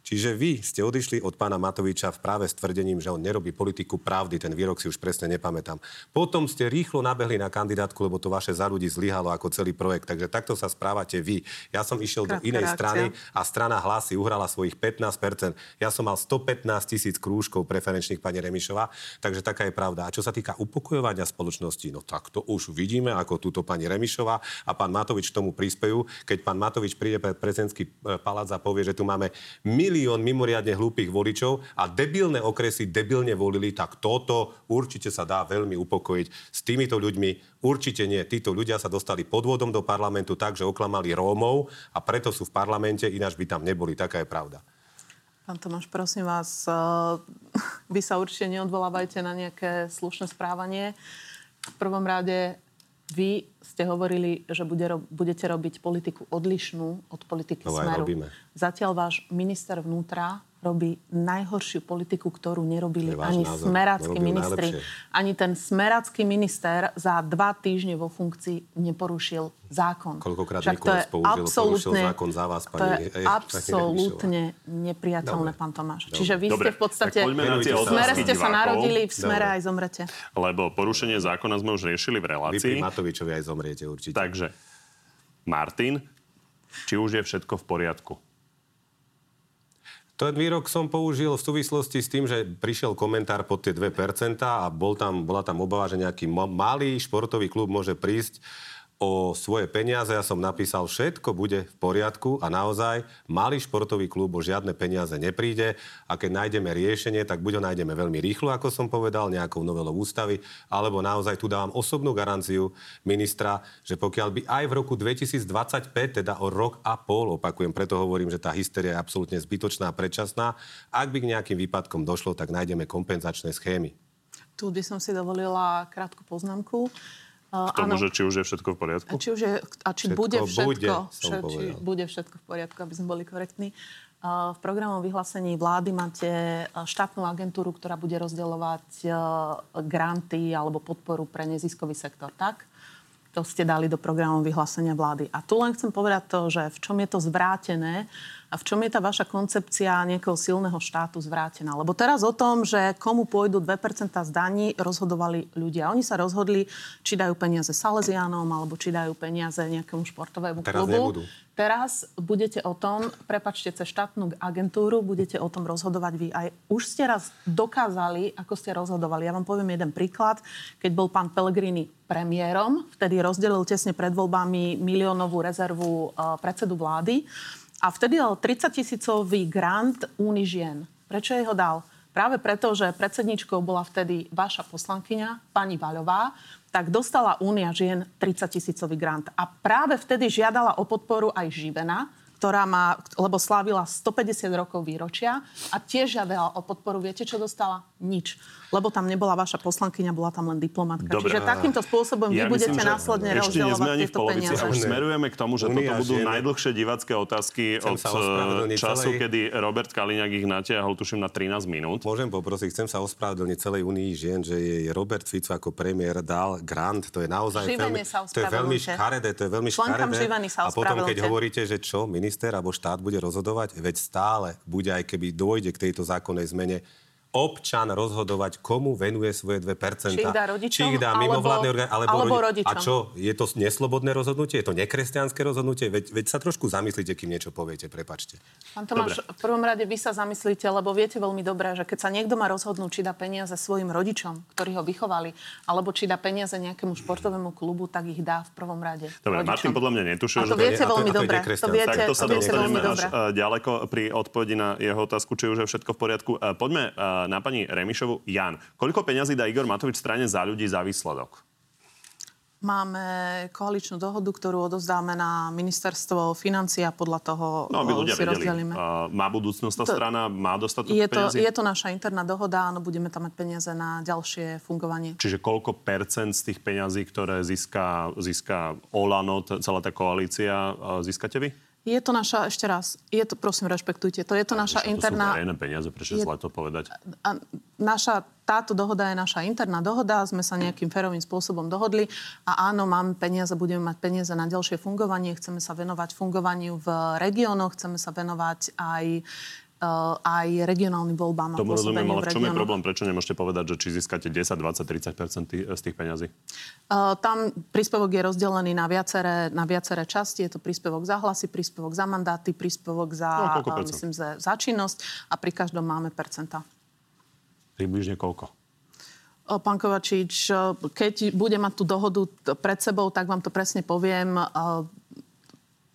Čiže vy ste odišli od pána Matoviča v práve s tvrdením, že on nerobí politiku pravdy, ten výrok si už presne nepamätám. Potom ste rýchlo nabehli na kandidátku, lebo to vaše za ľudí zlyhalo ako celý projekt. Takže takto sa správate vy. Ja som išiel do Krátka inej reakcia. strany a strana hlasy uhrala svojich 15%. Ja som mal 115 tisíc krúžkov preferenčných, pani Remišová, takže taká je pravda. A čo sa týka upokojovania spoločnosti, no tak to už vidíme, ako túto pani Remišová a pán Matovič tomu prispejú. Keď pán Matovič príde pred prezidentský e, palác a povie, že tu máme milión mimoriadne hlúpych voličov a debilné okresy debilne volili, tak toto určite sa dá veľmi upokojiť. S týmito ľuďmi určite nie. Títo ľudia sa dostali podvodom do parlamentu tak, že oklamali Rómov a preto sú v parlamente, ináč by tam neboli. Taká je pravda. Pán Tomáš, prosím vás, eh, vy sa určite neodvolávajte na nejaké slušné správanie. V prvom rade vy ste hovorili, že bude, budete robiť politiku odlišnú od politiky No Smeru. robíme. Zatiaľ váš minister vnútra robí najhoršiu politiku, ktorú nerobili To je ani názor. smerácky ministri. najlepšie. Ani ten smerácky minister za dva týždne vo funkcii neporušil zákon. Koľkokrát Však to je použil, absolútne, zákon za vás, To pani- je eh, pani absolútne nepriateľné, Dobre. pán Tomáš. Dobre. Čiže vy Dobre, ste v podstate... v smere ste sa divákov. narodili, v smere Dobre. aj zomrete. Lebo porušenie zákona sme už riešili v Vy relácii. Matovičovi aj zomriete určite. Takže, Martin, či už je všetko v poriadku? Ten výrok som použil v súvislosti s tým, že prišiel komentár pod tie 2% a bol tam, bola tam obava, že nejaký ma- malý športový klub môže prísť o svoje peniaze. Ja som napísal, všetko bude v poriadku a naozaj malý športový klub o žiadne peniaze nepríde a keď nájdeme riešenie, tak buď ho nájdeme veľmi rýchlo, ako som povedal, nejakou novelou ústavy, alebo naozaj tu dávam osobnú garanciu ministra, že pokiaľ by aj v roku 2025, teda o rok a pol, opakujem, preto hovorím, že tá hysteria je absolútne zbytočná a predčasná, ak by k nejakým výpadkom došlo, tak nájdeme kompenzačné schémy. Tu by som si dovolila krátku poznámku. K tomu, že či už je všetko v poriadku? A či, už je, a či Všetko bude bude, všetko, som vše- či bude všetko v poriadku, aby sme boli korektní. V programovom vyhlásení vlády máte štátnu agentúru, ktorá bude rozdeľovať granty alebo podporu pre neziskový sektor, tak? To ste dali do programov vyhlásenia vlády. A tu len chcem povedať to, že v čom je to zvrátené a v čom je tá vaša koncepcia nejakého silného štátu zvrátená. Lebo teraz o tom, že komu pôjdu 2% z daní, rozhodovali ľudia. Oni sa rozhodli, či dajú peniaze Salesianom, alebo či dajú peniaze nejakému športovému Teraz klubu. nebudú. Teraz budete o tom, prepačte, cez štátnu agentúru, budete o tom rozhodovať vy. Aj už ste raz dokázali, ako ste rozhodovali. Ja vám poviem jeden príklad. Keď bol pán Pellegrini premiérom, vtedy rozdelil tesne pred voľbami miliónovú rezervu eh, predsedu vlády a vtedy dal 30 tisícový grant Úni žien. Prečo jej ho dal? Práve preto, že predsedničkou bola vtedy vaša poslankyňa, pani Vaľová, tak dostala Únia žien 30 tisícový grant. A práve vtedy žiadala o podporu aj Živena, ktorá má, lebo slávila 150 rokov výročia a tiež žiadala o podporu. Viete, čo dostala? Nič. Lebo tam nebola vaša poslankyňa, bola tam len diplomatka. Dobre. Čiže takýmto spôsobom vy Ja budete myslím, že následne ešte nie sme rozdeľovať ani v tieto polovici. peniaze. A už smerujeme k tomu, že Unia toto budú žien. najdlhšie divacké otázky Chcem od eh, času, celej- kedy Robert Kaliňák ich natiahol, tuším, na 13 minút. Môžem poprosiť, chcem sa ospravedlniť celej Unii žien, že jej Robert Fico ako premiér dal grant. To je naozaj Živene veľmi, sa to je veľmi škaredé. To je veľmi škaredé. A potom, keď hovoríte, že čo, minister alebo štát bude rozhodovať, veď stále bude, aj keby dôjde k tejto zákonnej zmene, občan rozhodovať, komu venuje svoje 2%. Či ich dá rodičom, Či ich dá mimovládne orgány, alebo, alebo rodi- rodičom. A čo, je to neslobodné rozhodnutie? Je to nekresťanské rozhodnutie? Veď, veď sa trošku zamyslíte, kým niečo poviete, prepačte. Pán Tomáš, v prvom rade vy sa zamyslíte, lebo viete veľmi dobre, že keď sa niekto má rozhodnúť, či dá peniaze svojim rodičom, ktorí ho vychovali, alebo či dá peniaze nejakému športovému klubu, tak ich dá v prvom rade Dobre, rodičom. Martin podľa mňa netušil, A to že viete veľmi dobre. To viete, Tak to sa to dostaneme až dobre. ďaleko pri odpovedi na jeho otázku, či už je všetko v poriadku. Eh, Poďme eh, na pani Remišovu. Jan, koľko peňazí dá Igor Matovič strane za ľudí za výsledok? Máme koaličnú dohodu, ktorú odozdáme na ministerstvo financií a podľa toho no, aby ľudia si vedeli. rozdelíme. Uh, má budúcnosť tá To- strana? Má dostatok Je to, peniazy? je to naša interná dohoda, áno, budeme tam mať peniaze na ďalšie fungovanie. Čiže koľko percent z tých peňazí, ktoré získa, získa Olano, celá tá koalícia, uh, získate vy? Je to naša, ešte raz, je to, prosím, rešpektujte, to je to naša To sú interná... verejné peniaze, prečo je- to povedať? a naša, táto dohoda je naša interná dohoda, sme sa nejakým férovým spôsobom dohodli a áno, máme peniaze, budeme mať peniaze na ďalšie fungovanie, chceme sa venovať fungovaniu v regiónoch, chceme sa venovať aj, aj regionálnym voľbám Tomu rozumiem, ale v čom je problém? Prečo nemôžete povedať, že či získate 10, 20, 30 tý- z tých peňazí? Uh, Tam príspevok je rozdelený na viaceré, na viaceré časti. Je to príspevok za hlasy, príspevok za mandáty, príspevok No, za, uh, percent? myslím, za, za činnosť a pri každom máme percenta. Približne koľko? Pán Kovačič, keď budem mať tú dohodu pred sebou, tak vám to presne poviem.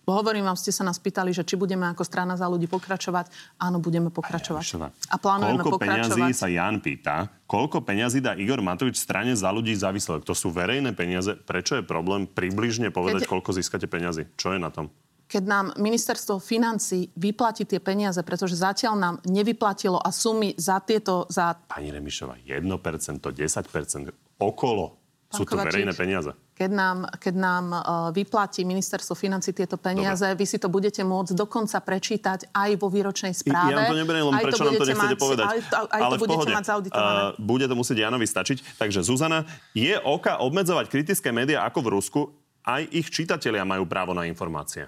Hovorím vám, ste sa nás pýtali, že či budeme ako strana za ľudí pokračovať. Áno, budeme pokračovať. A plánujeme koľko pokračovať. peňazí sa Jan pýta, koľko peňazí dá Igor Matovič strane za ľudí za výsledok? To sú verejné peniaze. Prečo je problém približne povedať, Keď- koľko získate peňazí? Čo je na tom? keď nám ministerstvo financí vyplatí tie peniaze, pretože zatiaľ nám nevyplatilo a sumy za tieto, za Pani Remišova, 1%, 10%, okolo sú to Kovačič. verejné peniaze. Keď nám, keď nám uh, vyplatí ministerstvo financí tieto peniaze, vy si to budete môcť dokonca prečítať aj vo výročnej správe. Ja vám to neberiem, len prečo nám to nechcete mať, povedať. Aj, to, aj Ale to v budete pohode. mať zauditované. Uh, bude to musieť Janovi stačiť. Takže Zuzana, je oka obmedzovať kritické médiá ako v Rusku? Aj ich čitatelia majú právo na informácie.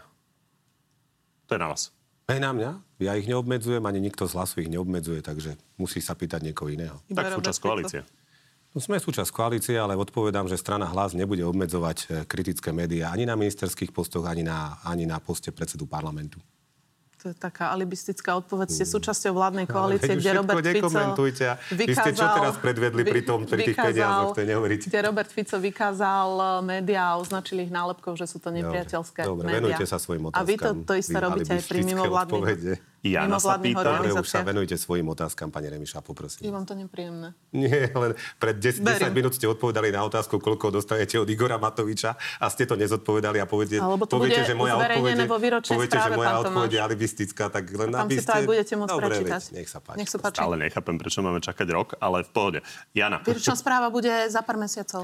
To je na vás. Aj na mňa. Ja ich neobmedzujem, ani nikto z hlasu ich neobmedzuje, takže musí sa pýtať niekoho iného. Tak súčasť koalície. No, sme súčasť koalície, ale odpovedám, že strana hlas nebude obmedzovať e, kritické médiá ani na ministerských postoch, ani na, ani na poste predsedu parlamentu. To je taká alibistická odpoveď. Ste súčasťou vládnej koalície, kde Robert Fico. A vy ste čo teraz predvedli pri tom- pri tých peniazoch, to nehovoríte. Kde Robert Fico vykázal e, médiá a označil ich nálepkou, že sú to nepriateľské Dobre, médiá. venujte sa svojim otázkam. A vy to, to isté robíte aj pri mimovládnych, odpovede. Jana sa pýta. Už sa venujte svojim otázkam, pani Remiša, poprosím. Je vám to nepríjemné. Nie, len pred 10, 10 Verím. minút ste odpovedali na otázku, koľko dostanete od Igora Matoviča a ste to nezodpovedali a poviete, Alebo to poviete, bude že moja odpoveď, vo poviete, že správe, moja pán odpoveď je alibistická, tak len Tam aby si to ste... aj budete môcť Dobre, prečítať. veď, nech sa páči. Nech sa páči. Stále nechápem, prečo máme čakať rok, ale v pohode. Jana, Výročná správa bude za pár mesiacov.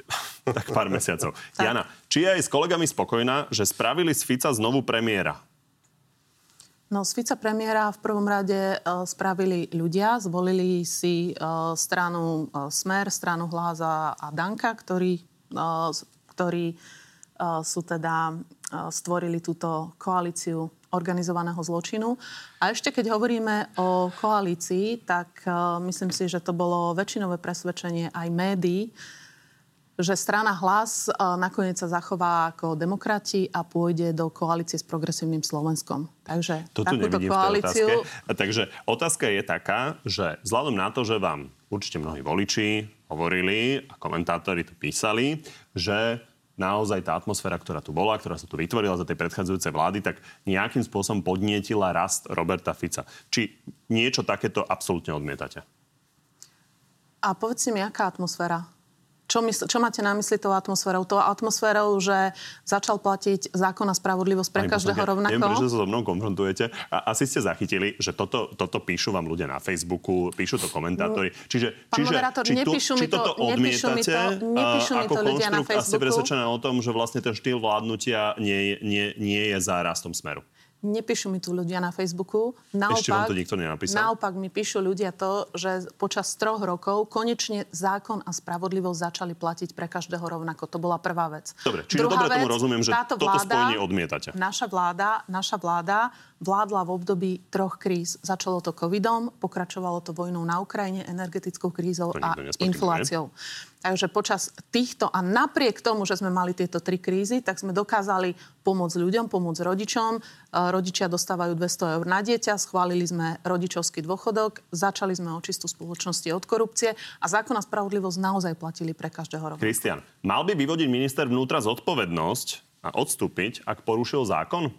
tak pár mesiacov. Jana, či je aj s kolegami spokojná, že spravili z Fica znovu premiéra? No, z vicepremiéra v prvom rade uh, spravili ľudia, zvolili si uh, stranu uh, Smer, stranu Hláza a Danka, ktorí, ktorí sú teda stvorili túto koalíciu organizovaného zločinu. A ešte keď hovoríme o koalícii, tak myslím si, že to bolo väčšinové presvedčenie aj médií, že strana hlas uh, nakoniec sa zachová ako demokrati a pôjde do koalície s progresívnym Slovenskom. Takže To tu takúto koalíciu... otázke. Takže otázka je taká, že vzhľadom na to, že vám určite mnohí voliči hovorili a komentátori to písali, že naozaj tá atmosféra, ktorá tu bola, ktorá sa tu vytvorila za tej predchádzajúcej vlády, tak nejakým spôsobom podnietila rast Roberta Fica. Či niečo takéto absolútne odmietate? A povedzte mi, aká atmosféra? Čo, mysl- čo máte na mysli tou atmosférou? Tou atmosférou, že začal platiť zákon a spravodlivosť pre Pani každého rovnako? Neviem, prečo sa so mnou konfrontujete. A asi ste zachytili, že toto, toto píšu vám ľudia na Facebooku, píšu to komentátori. Čiže, Pán čiže moderátor, či, nepíšu či mi to- toto nepíšu mi to- odmietate nepíšu mi ako to ľudia na konštrukt a ste Facebooku. presvedčená o tom, že vlastne ten štýl vládnutia nie, je- nie, nie je za rastom smeru. Nepíšu mi tu ľudia na Facebooku. Ešte vám to nikto nenapísal? Naopak mi píšu ľudia to, že počas troch rokov konečne zákon a spravodlivosť začali platiť pre každého rovnako. To bola prvá vec. Dobre, čiže Druhá dobre tomu vec, rozumiem, že táto toto vláda- spojenie odmietate. Naša vláda, naša vláda vládla v období troch kríz. Začalo to covidom, pokračovalo to vojnou na Ukrajine, energetickou krízou a nikto nespochybňuje. Takže počas týchto a napriek tomu, že sme mali tieto tri krízy, tak sme dokázali pomôcť ľuďom, pomôcť rodičom. E, Rodičia dostávajú 200 eur na dieťa, schválili sme rodičovský dôchodok, začali sme očistú spoločnosti od korupcie a zákon a spravodlivosť naozaj platili pre každého roku. Kristian, mal by vyvodiť minister vnútra zodpovednosť a odstúpiť, ak porušil zákon?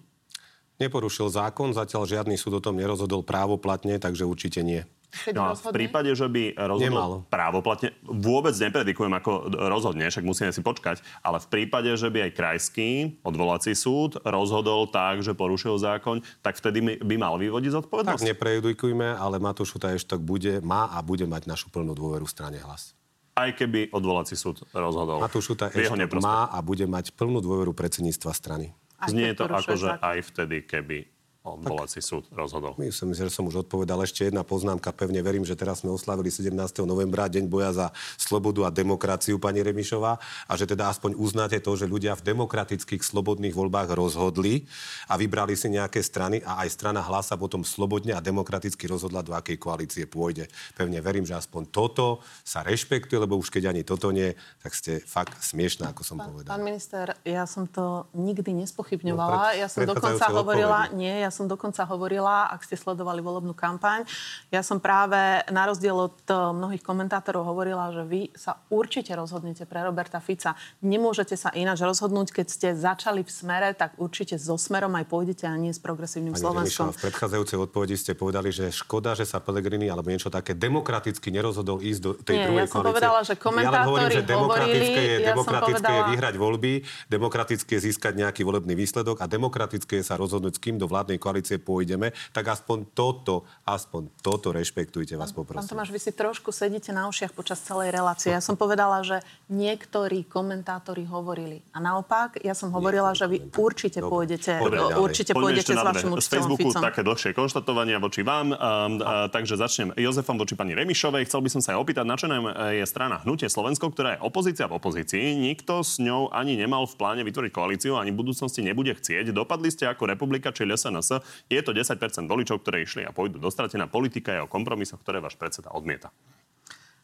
Neporušil zákon, zatiaľ žiadny súd o tom nerozhodol právoplatne, takže určite nie. No a v prípade, že by rozhodol Nemalo. právoplatne, vôbec nepredikujem, ako rozhodne, však musíme si počkať, ale v prípade, že by aj krajský odvolací súd rozhodol tak, že porušil zákon, tak vtedy by- mal vyvodiť Tak zodpovednosť. neprejudikujme, ale Matúš Šutaještok bude, má a bude mať našu plnú dôveru v strane hlas. Aj keby odvolací súd rozhodol Matúš neprospech. má a bude mať plnú dôveru predsedníctva strany. Znie to porušuje ako, že zákon. aj vtedy, keby odvolací súd rozhodol. Myslím, že som už odpovedal. Ešte jedna poznámka. Pevne verím, že teraz sme oslavili 17. novembra Deň boja za slobodu a demokraciu, pani Remišová, a že teda aspoň uznáte to, že ľudia v demokratických slobodných voľbách rozhodli a vybrali si nejaké strany a aj strana hlasa potom slobodne a demokraticky rozhodla, do akej koalície pôjde. Pevne verím, že aspoň toto sa rešpektuje, lebo už keď ani toto nie, tak ste fakt smiešná, ako som povedal. Pán minister, ja som to nikdy No, nespochybňovala. pred- ja som dokonca hovorila, odpovede. nie, ja som dokonca hovorila, ak ste sledovali volebnú kampaň, ja som práve na rozdiel od eh, mnohých komentátorov hovorila, že vy sa určite rozhodnete pre Roberta Fica. Nemôžete sa ináč rozhodnúť, keď ste začali v smere, tak určite so smerom aj pôjdete a nie s progresívnym Pani Slovenskom. V predchádzajúcej odpovedi ste povedali, že škoda, že sa Pelegrini alebo niečo také demokraticky nerozhodol ísť do tej Nie, druhej ja som koalície. povedala, že ja komentátori hovorím, že demokratické je, hovorili, ja som demokratické je povedala- vyhrať voľby, demokratické je získať nejaký volebný výsledok a demokratické je sa rozhodnúť, s kým do vládnej koalície pôjdeme, tak aspoň toto, aspoň toto rešpektujte, vás Pán poprosím. Tomáš, vy si trošku sedíte na ušiach počas celej relácie. Ja som povedala, že niektorí komentátori hovorili. A naopak, ja som hovorila, že vy určite pôjdete, Poďme ďalej. určite Poďme pôjdete s vašim Z učiteľom Facebooku Ficom. také dlhšie konštatovania voči vám. Um, uh, takže začnem Jozefom voči pani Remišovej. Chcel by som sa aj opýtať, na čo nám eh, je strana Hnutie Slovensko, ktorá je opozícia v opozícii. Nikto s ňou ani nemal v pláne vytvoriť koalíciu, ani v budúcnosti nebude chcieť. Dopadli ste ako republika či SNS. Je to 10% voličov, ktoré išli a pôjdu dostratená politika je o kompromisoch, ktoré váš predseda odmieta.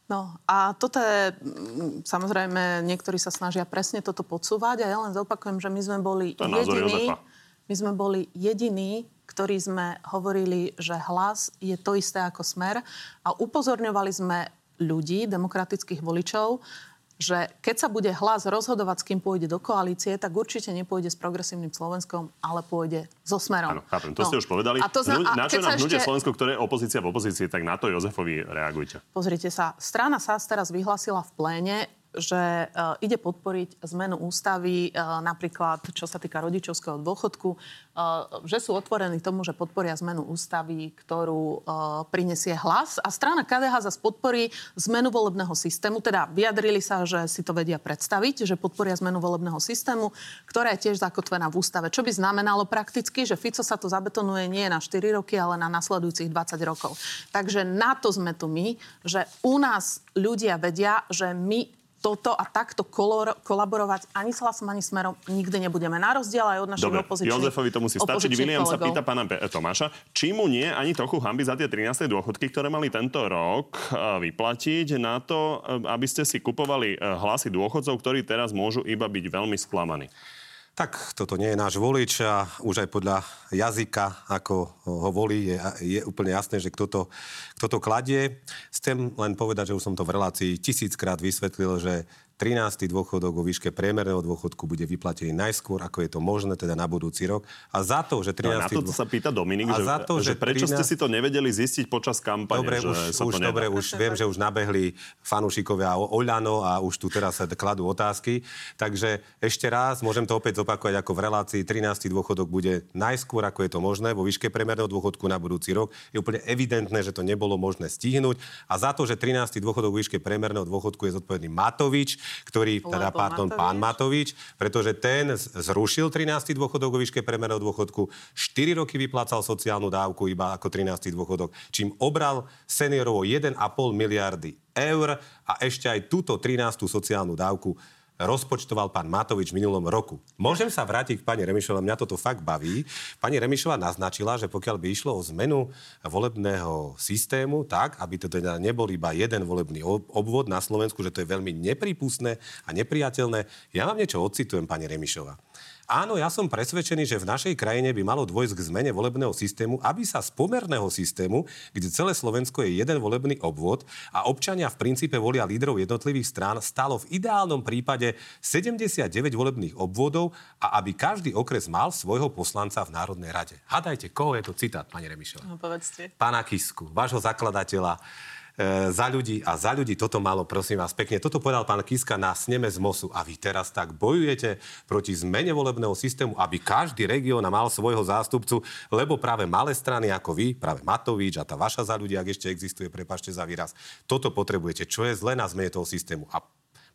No a toto je, mm, samozrejme, niektorí sa snažia presne toto podsúvať a ja len zopakujem, že my sme boli To je názor jediní, my sme boli jediní, ktorí sme hovorili, že hlas je to isté ako smer a upozorňovali sme ľudí, demokratických voličov, že keď sa bude hlas rozhodovať, s kým pôjde do koalície, tak určite nepôjde s progresívnym Slovenskom, ale pôjde so smerom. Áno, chápem, to ste už povedali. No. A to zna- a na čo nám ešte- Slovensko, ktoré je opozícia v opozícii, tak na to Jozefovi reagujte. Pozrite sa, strana SAS teraz vyhlasila v pléne, že uh, ide podporiť zmenu ústavy, uh, napríklad čo sa týka rodičovského dôchodku, uh, že sú otvorení tomu, že podporia zmenu ústavy, ktorú prinesie hlas. A strana KDH zase podporí zmenu volebného systému, teda vyjadrili sa, že si to vedia predstaviť, že podporia zmenu volebného systému, ktorá je tiež zakotvená v ústave. Čo by znamenalo prakticky, že Fico sa to zabetonuje nie na 4 roky, ale na nasledujúcich 20 rokov. Takže na to sme tu my, že u nás ľudia vedia, že my toto a takto kolor, kolaborovať ani s hlasom, ani smerom nikdy nebudeme. Na rozdiel aj od našich Dobre, opozičných Jozefovi to musí stačiť. William sa kolegov. pýta pána Tomáša, či mu nie ani trochu hamby za tie 13. dôchodky, ktoré mali tento rok eh, vyplatiť na to, eh, aby ste si kupovali eh, hlasy dôchodcov, ktorí teraz môžu iba byť veľmi sklamaní. Tak toto nie je náš volič a už aj podľa jazyka, ako ho volí, je, je úplne jasné, že kto to, kto to kladie. Chcem len povedať, že už som to v relácii tisíckrát vysvetlil, že 13. dôchodok vo výške priemerného dôchodku bude vyplatený najskôr, ako je to možné, teda na budúci rok. A za to, že No, 13. na to dô- sa pýta Dominik, A že, za to, že, že prečo ste 13 si to nevedeli zistiť počas kampane, Dobre, že už, sa to už nedá. dobre, už viem, že už nabehli fanúšikovia Oľano a už tu teraz sa kladú otázky. Takže ešte raz, môžem to opäť zopakovať ako v relácii, 13. dôchodok bude najskôr, ako je to možné, vo výške priemerného dôchodku na budúci rok. Je úplne evidentné, že to nebolo možné stihnúť. A za to, že 13. dôchodok vo výške priemerného dôchodku je zodpovedný Matovič, ktorý, teda, Lebo pardon, Matovič. pán Matovič, pretože ten zrušil 13. dôchodok vo výške priemerného dôchodku, 4 roky vyplácal sociálnu dávku iba ako 13. dôchodok, čím obral seniorov o 1,5 miliardy eur a ešte aj túto 13. sociálnu dávku rozpočtoval pán Matovič v minulom roku. Môžem sa vrátiť k pani Remišovej, mňa toto fakt baví. Pani Remišová naznačila, že pokiaľ by išlo o zmenu volebného systému, tak, aby to teda nebol iba jeden volebný ob- obvod na Slovensku, že to je veľmi nepripustné a nepriateľné. Ja vám niečo ocitujem, pani Remišová. Áno, ja som presvedčený, že v našej krajine by malo dôjsť k zmene volebného systému, aby sa z pomerného systému, kde celé Slovensko je jeden volebný obvod a občania v princípe volia lídrov jednotlivých strán, stalo v ideálnom prípade 79 volebných obvodov a aby každý okres mal svojho poslanca v Národnej rade. Hadajte, koho je to citát, pani Remišová? No, povedzte. Pána Kisku, vášho zakladateľa za ľudí a za ľudí toto malo, prosím vás, pekne. Toto povedal pán Kiska na sneme z MOSu. A vy teraz tak bojujete proti zmene volebného systému, aby každý región mal svojho zástupcu, lebo práve malé strany ako vy, práve Matovič a tá vaša za ľudí, ak ešte existuje, prepašte za výraz, toto potrebujete. Čo je zle na zmene toho systému? A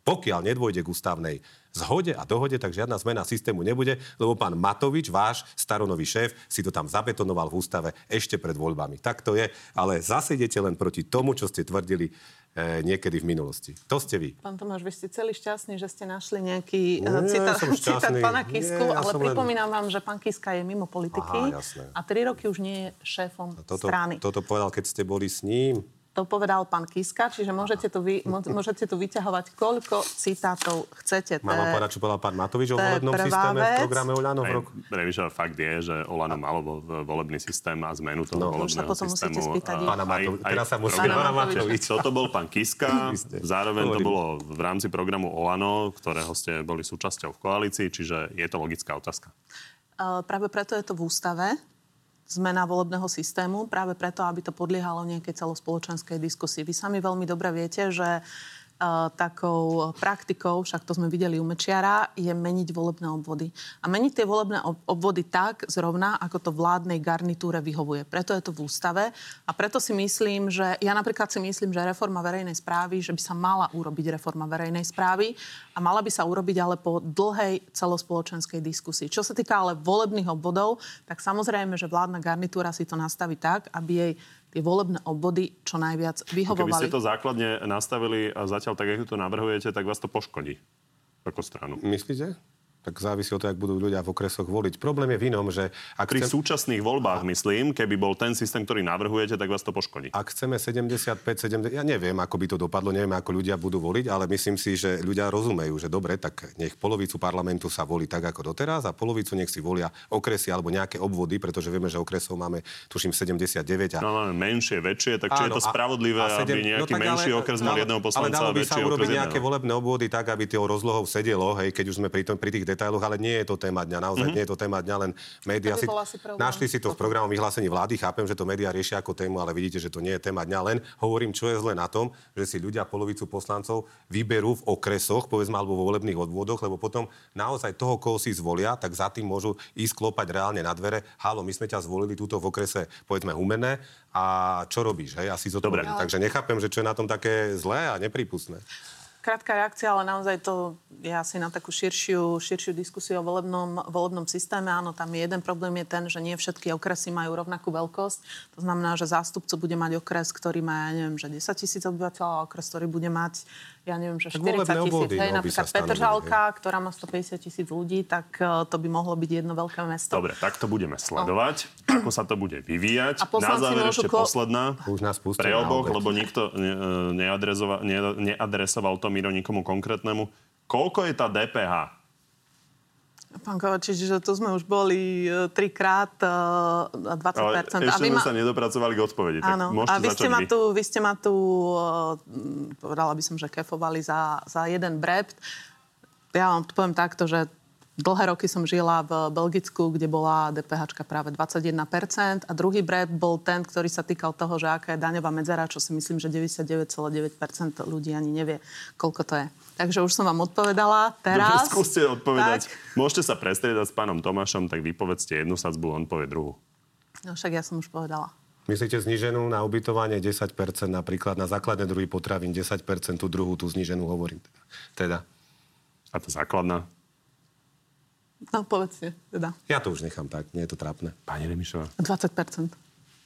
pokiaľ nedôjde k ústavnej zhode a dohode, tak žiadna zmena systému nebude, lebo pán Matovič, váš staronový šéf, si to tam zabetonoval v ústave ešte pred voľbami. Tak to je, ale zase idete len proti tomu, čo ste tvrdili e, niekedy v minulosti. To ste vy. Pán Tomáš, vy ste celý šťastný, že ste našli nejaký Nie, uh, citát, som citát pána Kisku, Nie, ja ale som len- pripomínam vám, že pán Kiska je mimo politiky Aha, jasné. a tri roky už nie je šéfom Toto, strany. toto povedal, keď ste boli s ním. To povedal pán Kiska, čiže môžete tu, vy, mô- môžete tu vyťahovať, koľko citátov chcete. To Mám vám povedať, čo povedal pán Matovič o to volebnom systéme v vec. programe Oľano v roku? Revišová fakt je, že Olano malo vo- volebný systém a zmenu toho No. volebného Už sa potom musíte systému. spýtať. Pána Matovi- aj- teraz sa musí- Pána. Toto bol pán Kiska, zároveň to bolo v rámci programu Olano, ktorého ste boli súčasťou v koalícii, čiže je to logická otázka. Práve preto je to v ústave, zmena volebného systému, práve preto, aby to podliehalo nejakej celospoločenskej diskusii. Vy sami veľmi dobre viete, že takou praktikou, však to sme videli u Mečiara, je meniť volebné obvody. A meniť tie volebné ob- obvody tak zrovna, ako to vládnej garnitúre vyhovuje. Preto je to v ústave a preto si myslím, že ja napríklad si myslím, že reforma verejnej správy, že by sa mala urobiť reforma verejnej správy a mala by sa urobiť ale po dlhej celospoločenskej diskusii. Čo sa týka ale volebných obvodov, tak samozrejme, že vládna garnitúra si to nastaví tak, aby jej tie volebné obvody čo najviac Keby vyhovovali. ste to základne nastavili a zatiaľ tak, ako to navrhujete, tak vás to poškodí ako stranu. Myslíte? Tak závisí od toho, ak budú ľudia v okresoch voliť. Problém je v inom, že ak, Pri chcem, súčasných voľbách, myslím, keby bol ten systém, ktorý navrhujete, tak vás to poškodí. ak chceme 75, 70, ja neviem, ako by to dopadlo, neviem, ako ľudia budú voliť, ale myslím si, že ľudia rozumejú, že dobre, tak nech polovicu parlamentu sa volí tak, ako doteraz a polovicu nech si volia okresy alebo nejaké obvody, pretože vieme, že okresov máme, tuším, 79 a No máme menšie, väčšie, tak či je to spravodlivé, a- a sedem- aby nejaký no menší ale- okres mal jedného poslanca Ale dalo by sa urobiť nejaké volebné obvody tak, aby tých rozlohov sedelo, hej, keď už sme pri, tom, pri tých detailoch, ale nie je to téma dňa, naozaj Mhm. nie je to téma dňa, len médiá si... Našli si to v programu vyhlásení vlády, chápem, že to médiá riešia ako tému, ale vidíte, že to nie je téma dňa, len hovorím, čo je zle na tom, že si ľudia polovicu poslancov vyberú v okresoch, povedzme, alebo vo volebných odvodoch, lebo potom naozaj toho, koho si zvolia, tak za tým môžu ísť klopať reálne na dvere. Halo, my sme ťa zvolili túto v okrese, povedzme, Humené a čo robíš, hej, asi zodpovedný. Takže nechápem, že čo je na tom také zlé a nepripustné. Krátka reakcia, ale naozaj to je asi na takú širšiu, širšiu diskusiu o volebnom, volebnom systéme. Áno, tam je jeden problém je ten, že nie všetky okresy majú rovnakú veľkosť. To znamená, že zástupcu bude mať okres, ktorý má, ja neviem, že 10 tisíc obyvateľov a okres, ktorý bude mať, ja neviem, že Tak 40 volebné tisíc. Hej, no, napríklad Petržalka, ktorá má 150 tisíc ľudí, tak eh, to by mohlo byť jedno veľké mesto. Dobre, tak to budeme sledovať, ako sa to bude vyvíjať. A Na záver ešte ko- posledná. Už nás Pre oboch, lebo nikto ne- neadresoval, ne- neadresoval to Miro nikomu konkrétnemu. Koľko je tá DPH? Pán Kovačič, že tu sme už boli eh, trikrát eh, 20%. Ale ešte a vy sme ma- sa nedopracovali k odpovedi, tak Áno, a vy ste, ma tu, vy ste ma tu, eh, povedala by som, že kefovali za, za jeden brept. Ja vám poviem takto, že dlhé roky som žila v Belgicku, kde bola DPH práve 21% a druhý brept bol ten, ktorý sa týkal toho, že aká je daňová medzera, čo si myslím, že 99,9% ľudí ani nevie, koľko to je. Takže už som vám odpovedala. Teraz... Dobre, skúste odpovedať. Tak, Môžete sa prestriedať s pánom Tomášom, tak vypovedzte jednu sadzbu, on povie druhú. no však ja som už povedala. Myslíte zniženú na ubytovanie 10%, napríklad na základné druhy potravín 10%, tú druhú, tú zniženú hovorím. Teda. A to základná. No povedzte, teda. Ja to už nechám tak, nie je to trápne. Pani Remišová. 20%.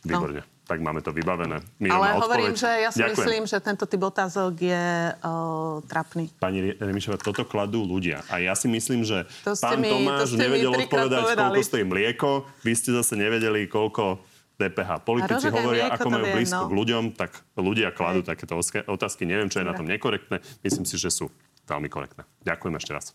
Výborne. Tak máme to vybavené. No. Ale hovorím, že ja si Ďakujem. myslím, že tento typ otázok je uh, trapný. Pani Remišová, toto kladú ľudia. A ja si myslím, že To pán mi- to Tomáš mi nevedel odpovedať, povedali. koľko stojí mlieko. Vy ste zase nevedeli, koľko DPH. Politici hovoria, mlieko ako to majú blízko no. k ľuďom, tak ľudia kladú takéto otázky. Neviem, čo je na Dobre. tom nekorektné. Myslím si, že sú veľmi korektné. Ďakujem ešte raz.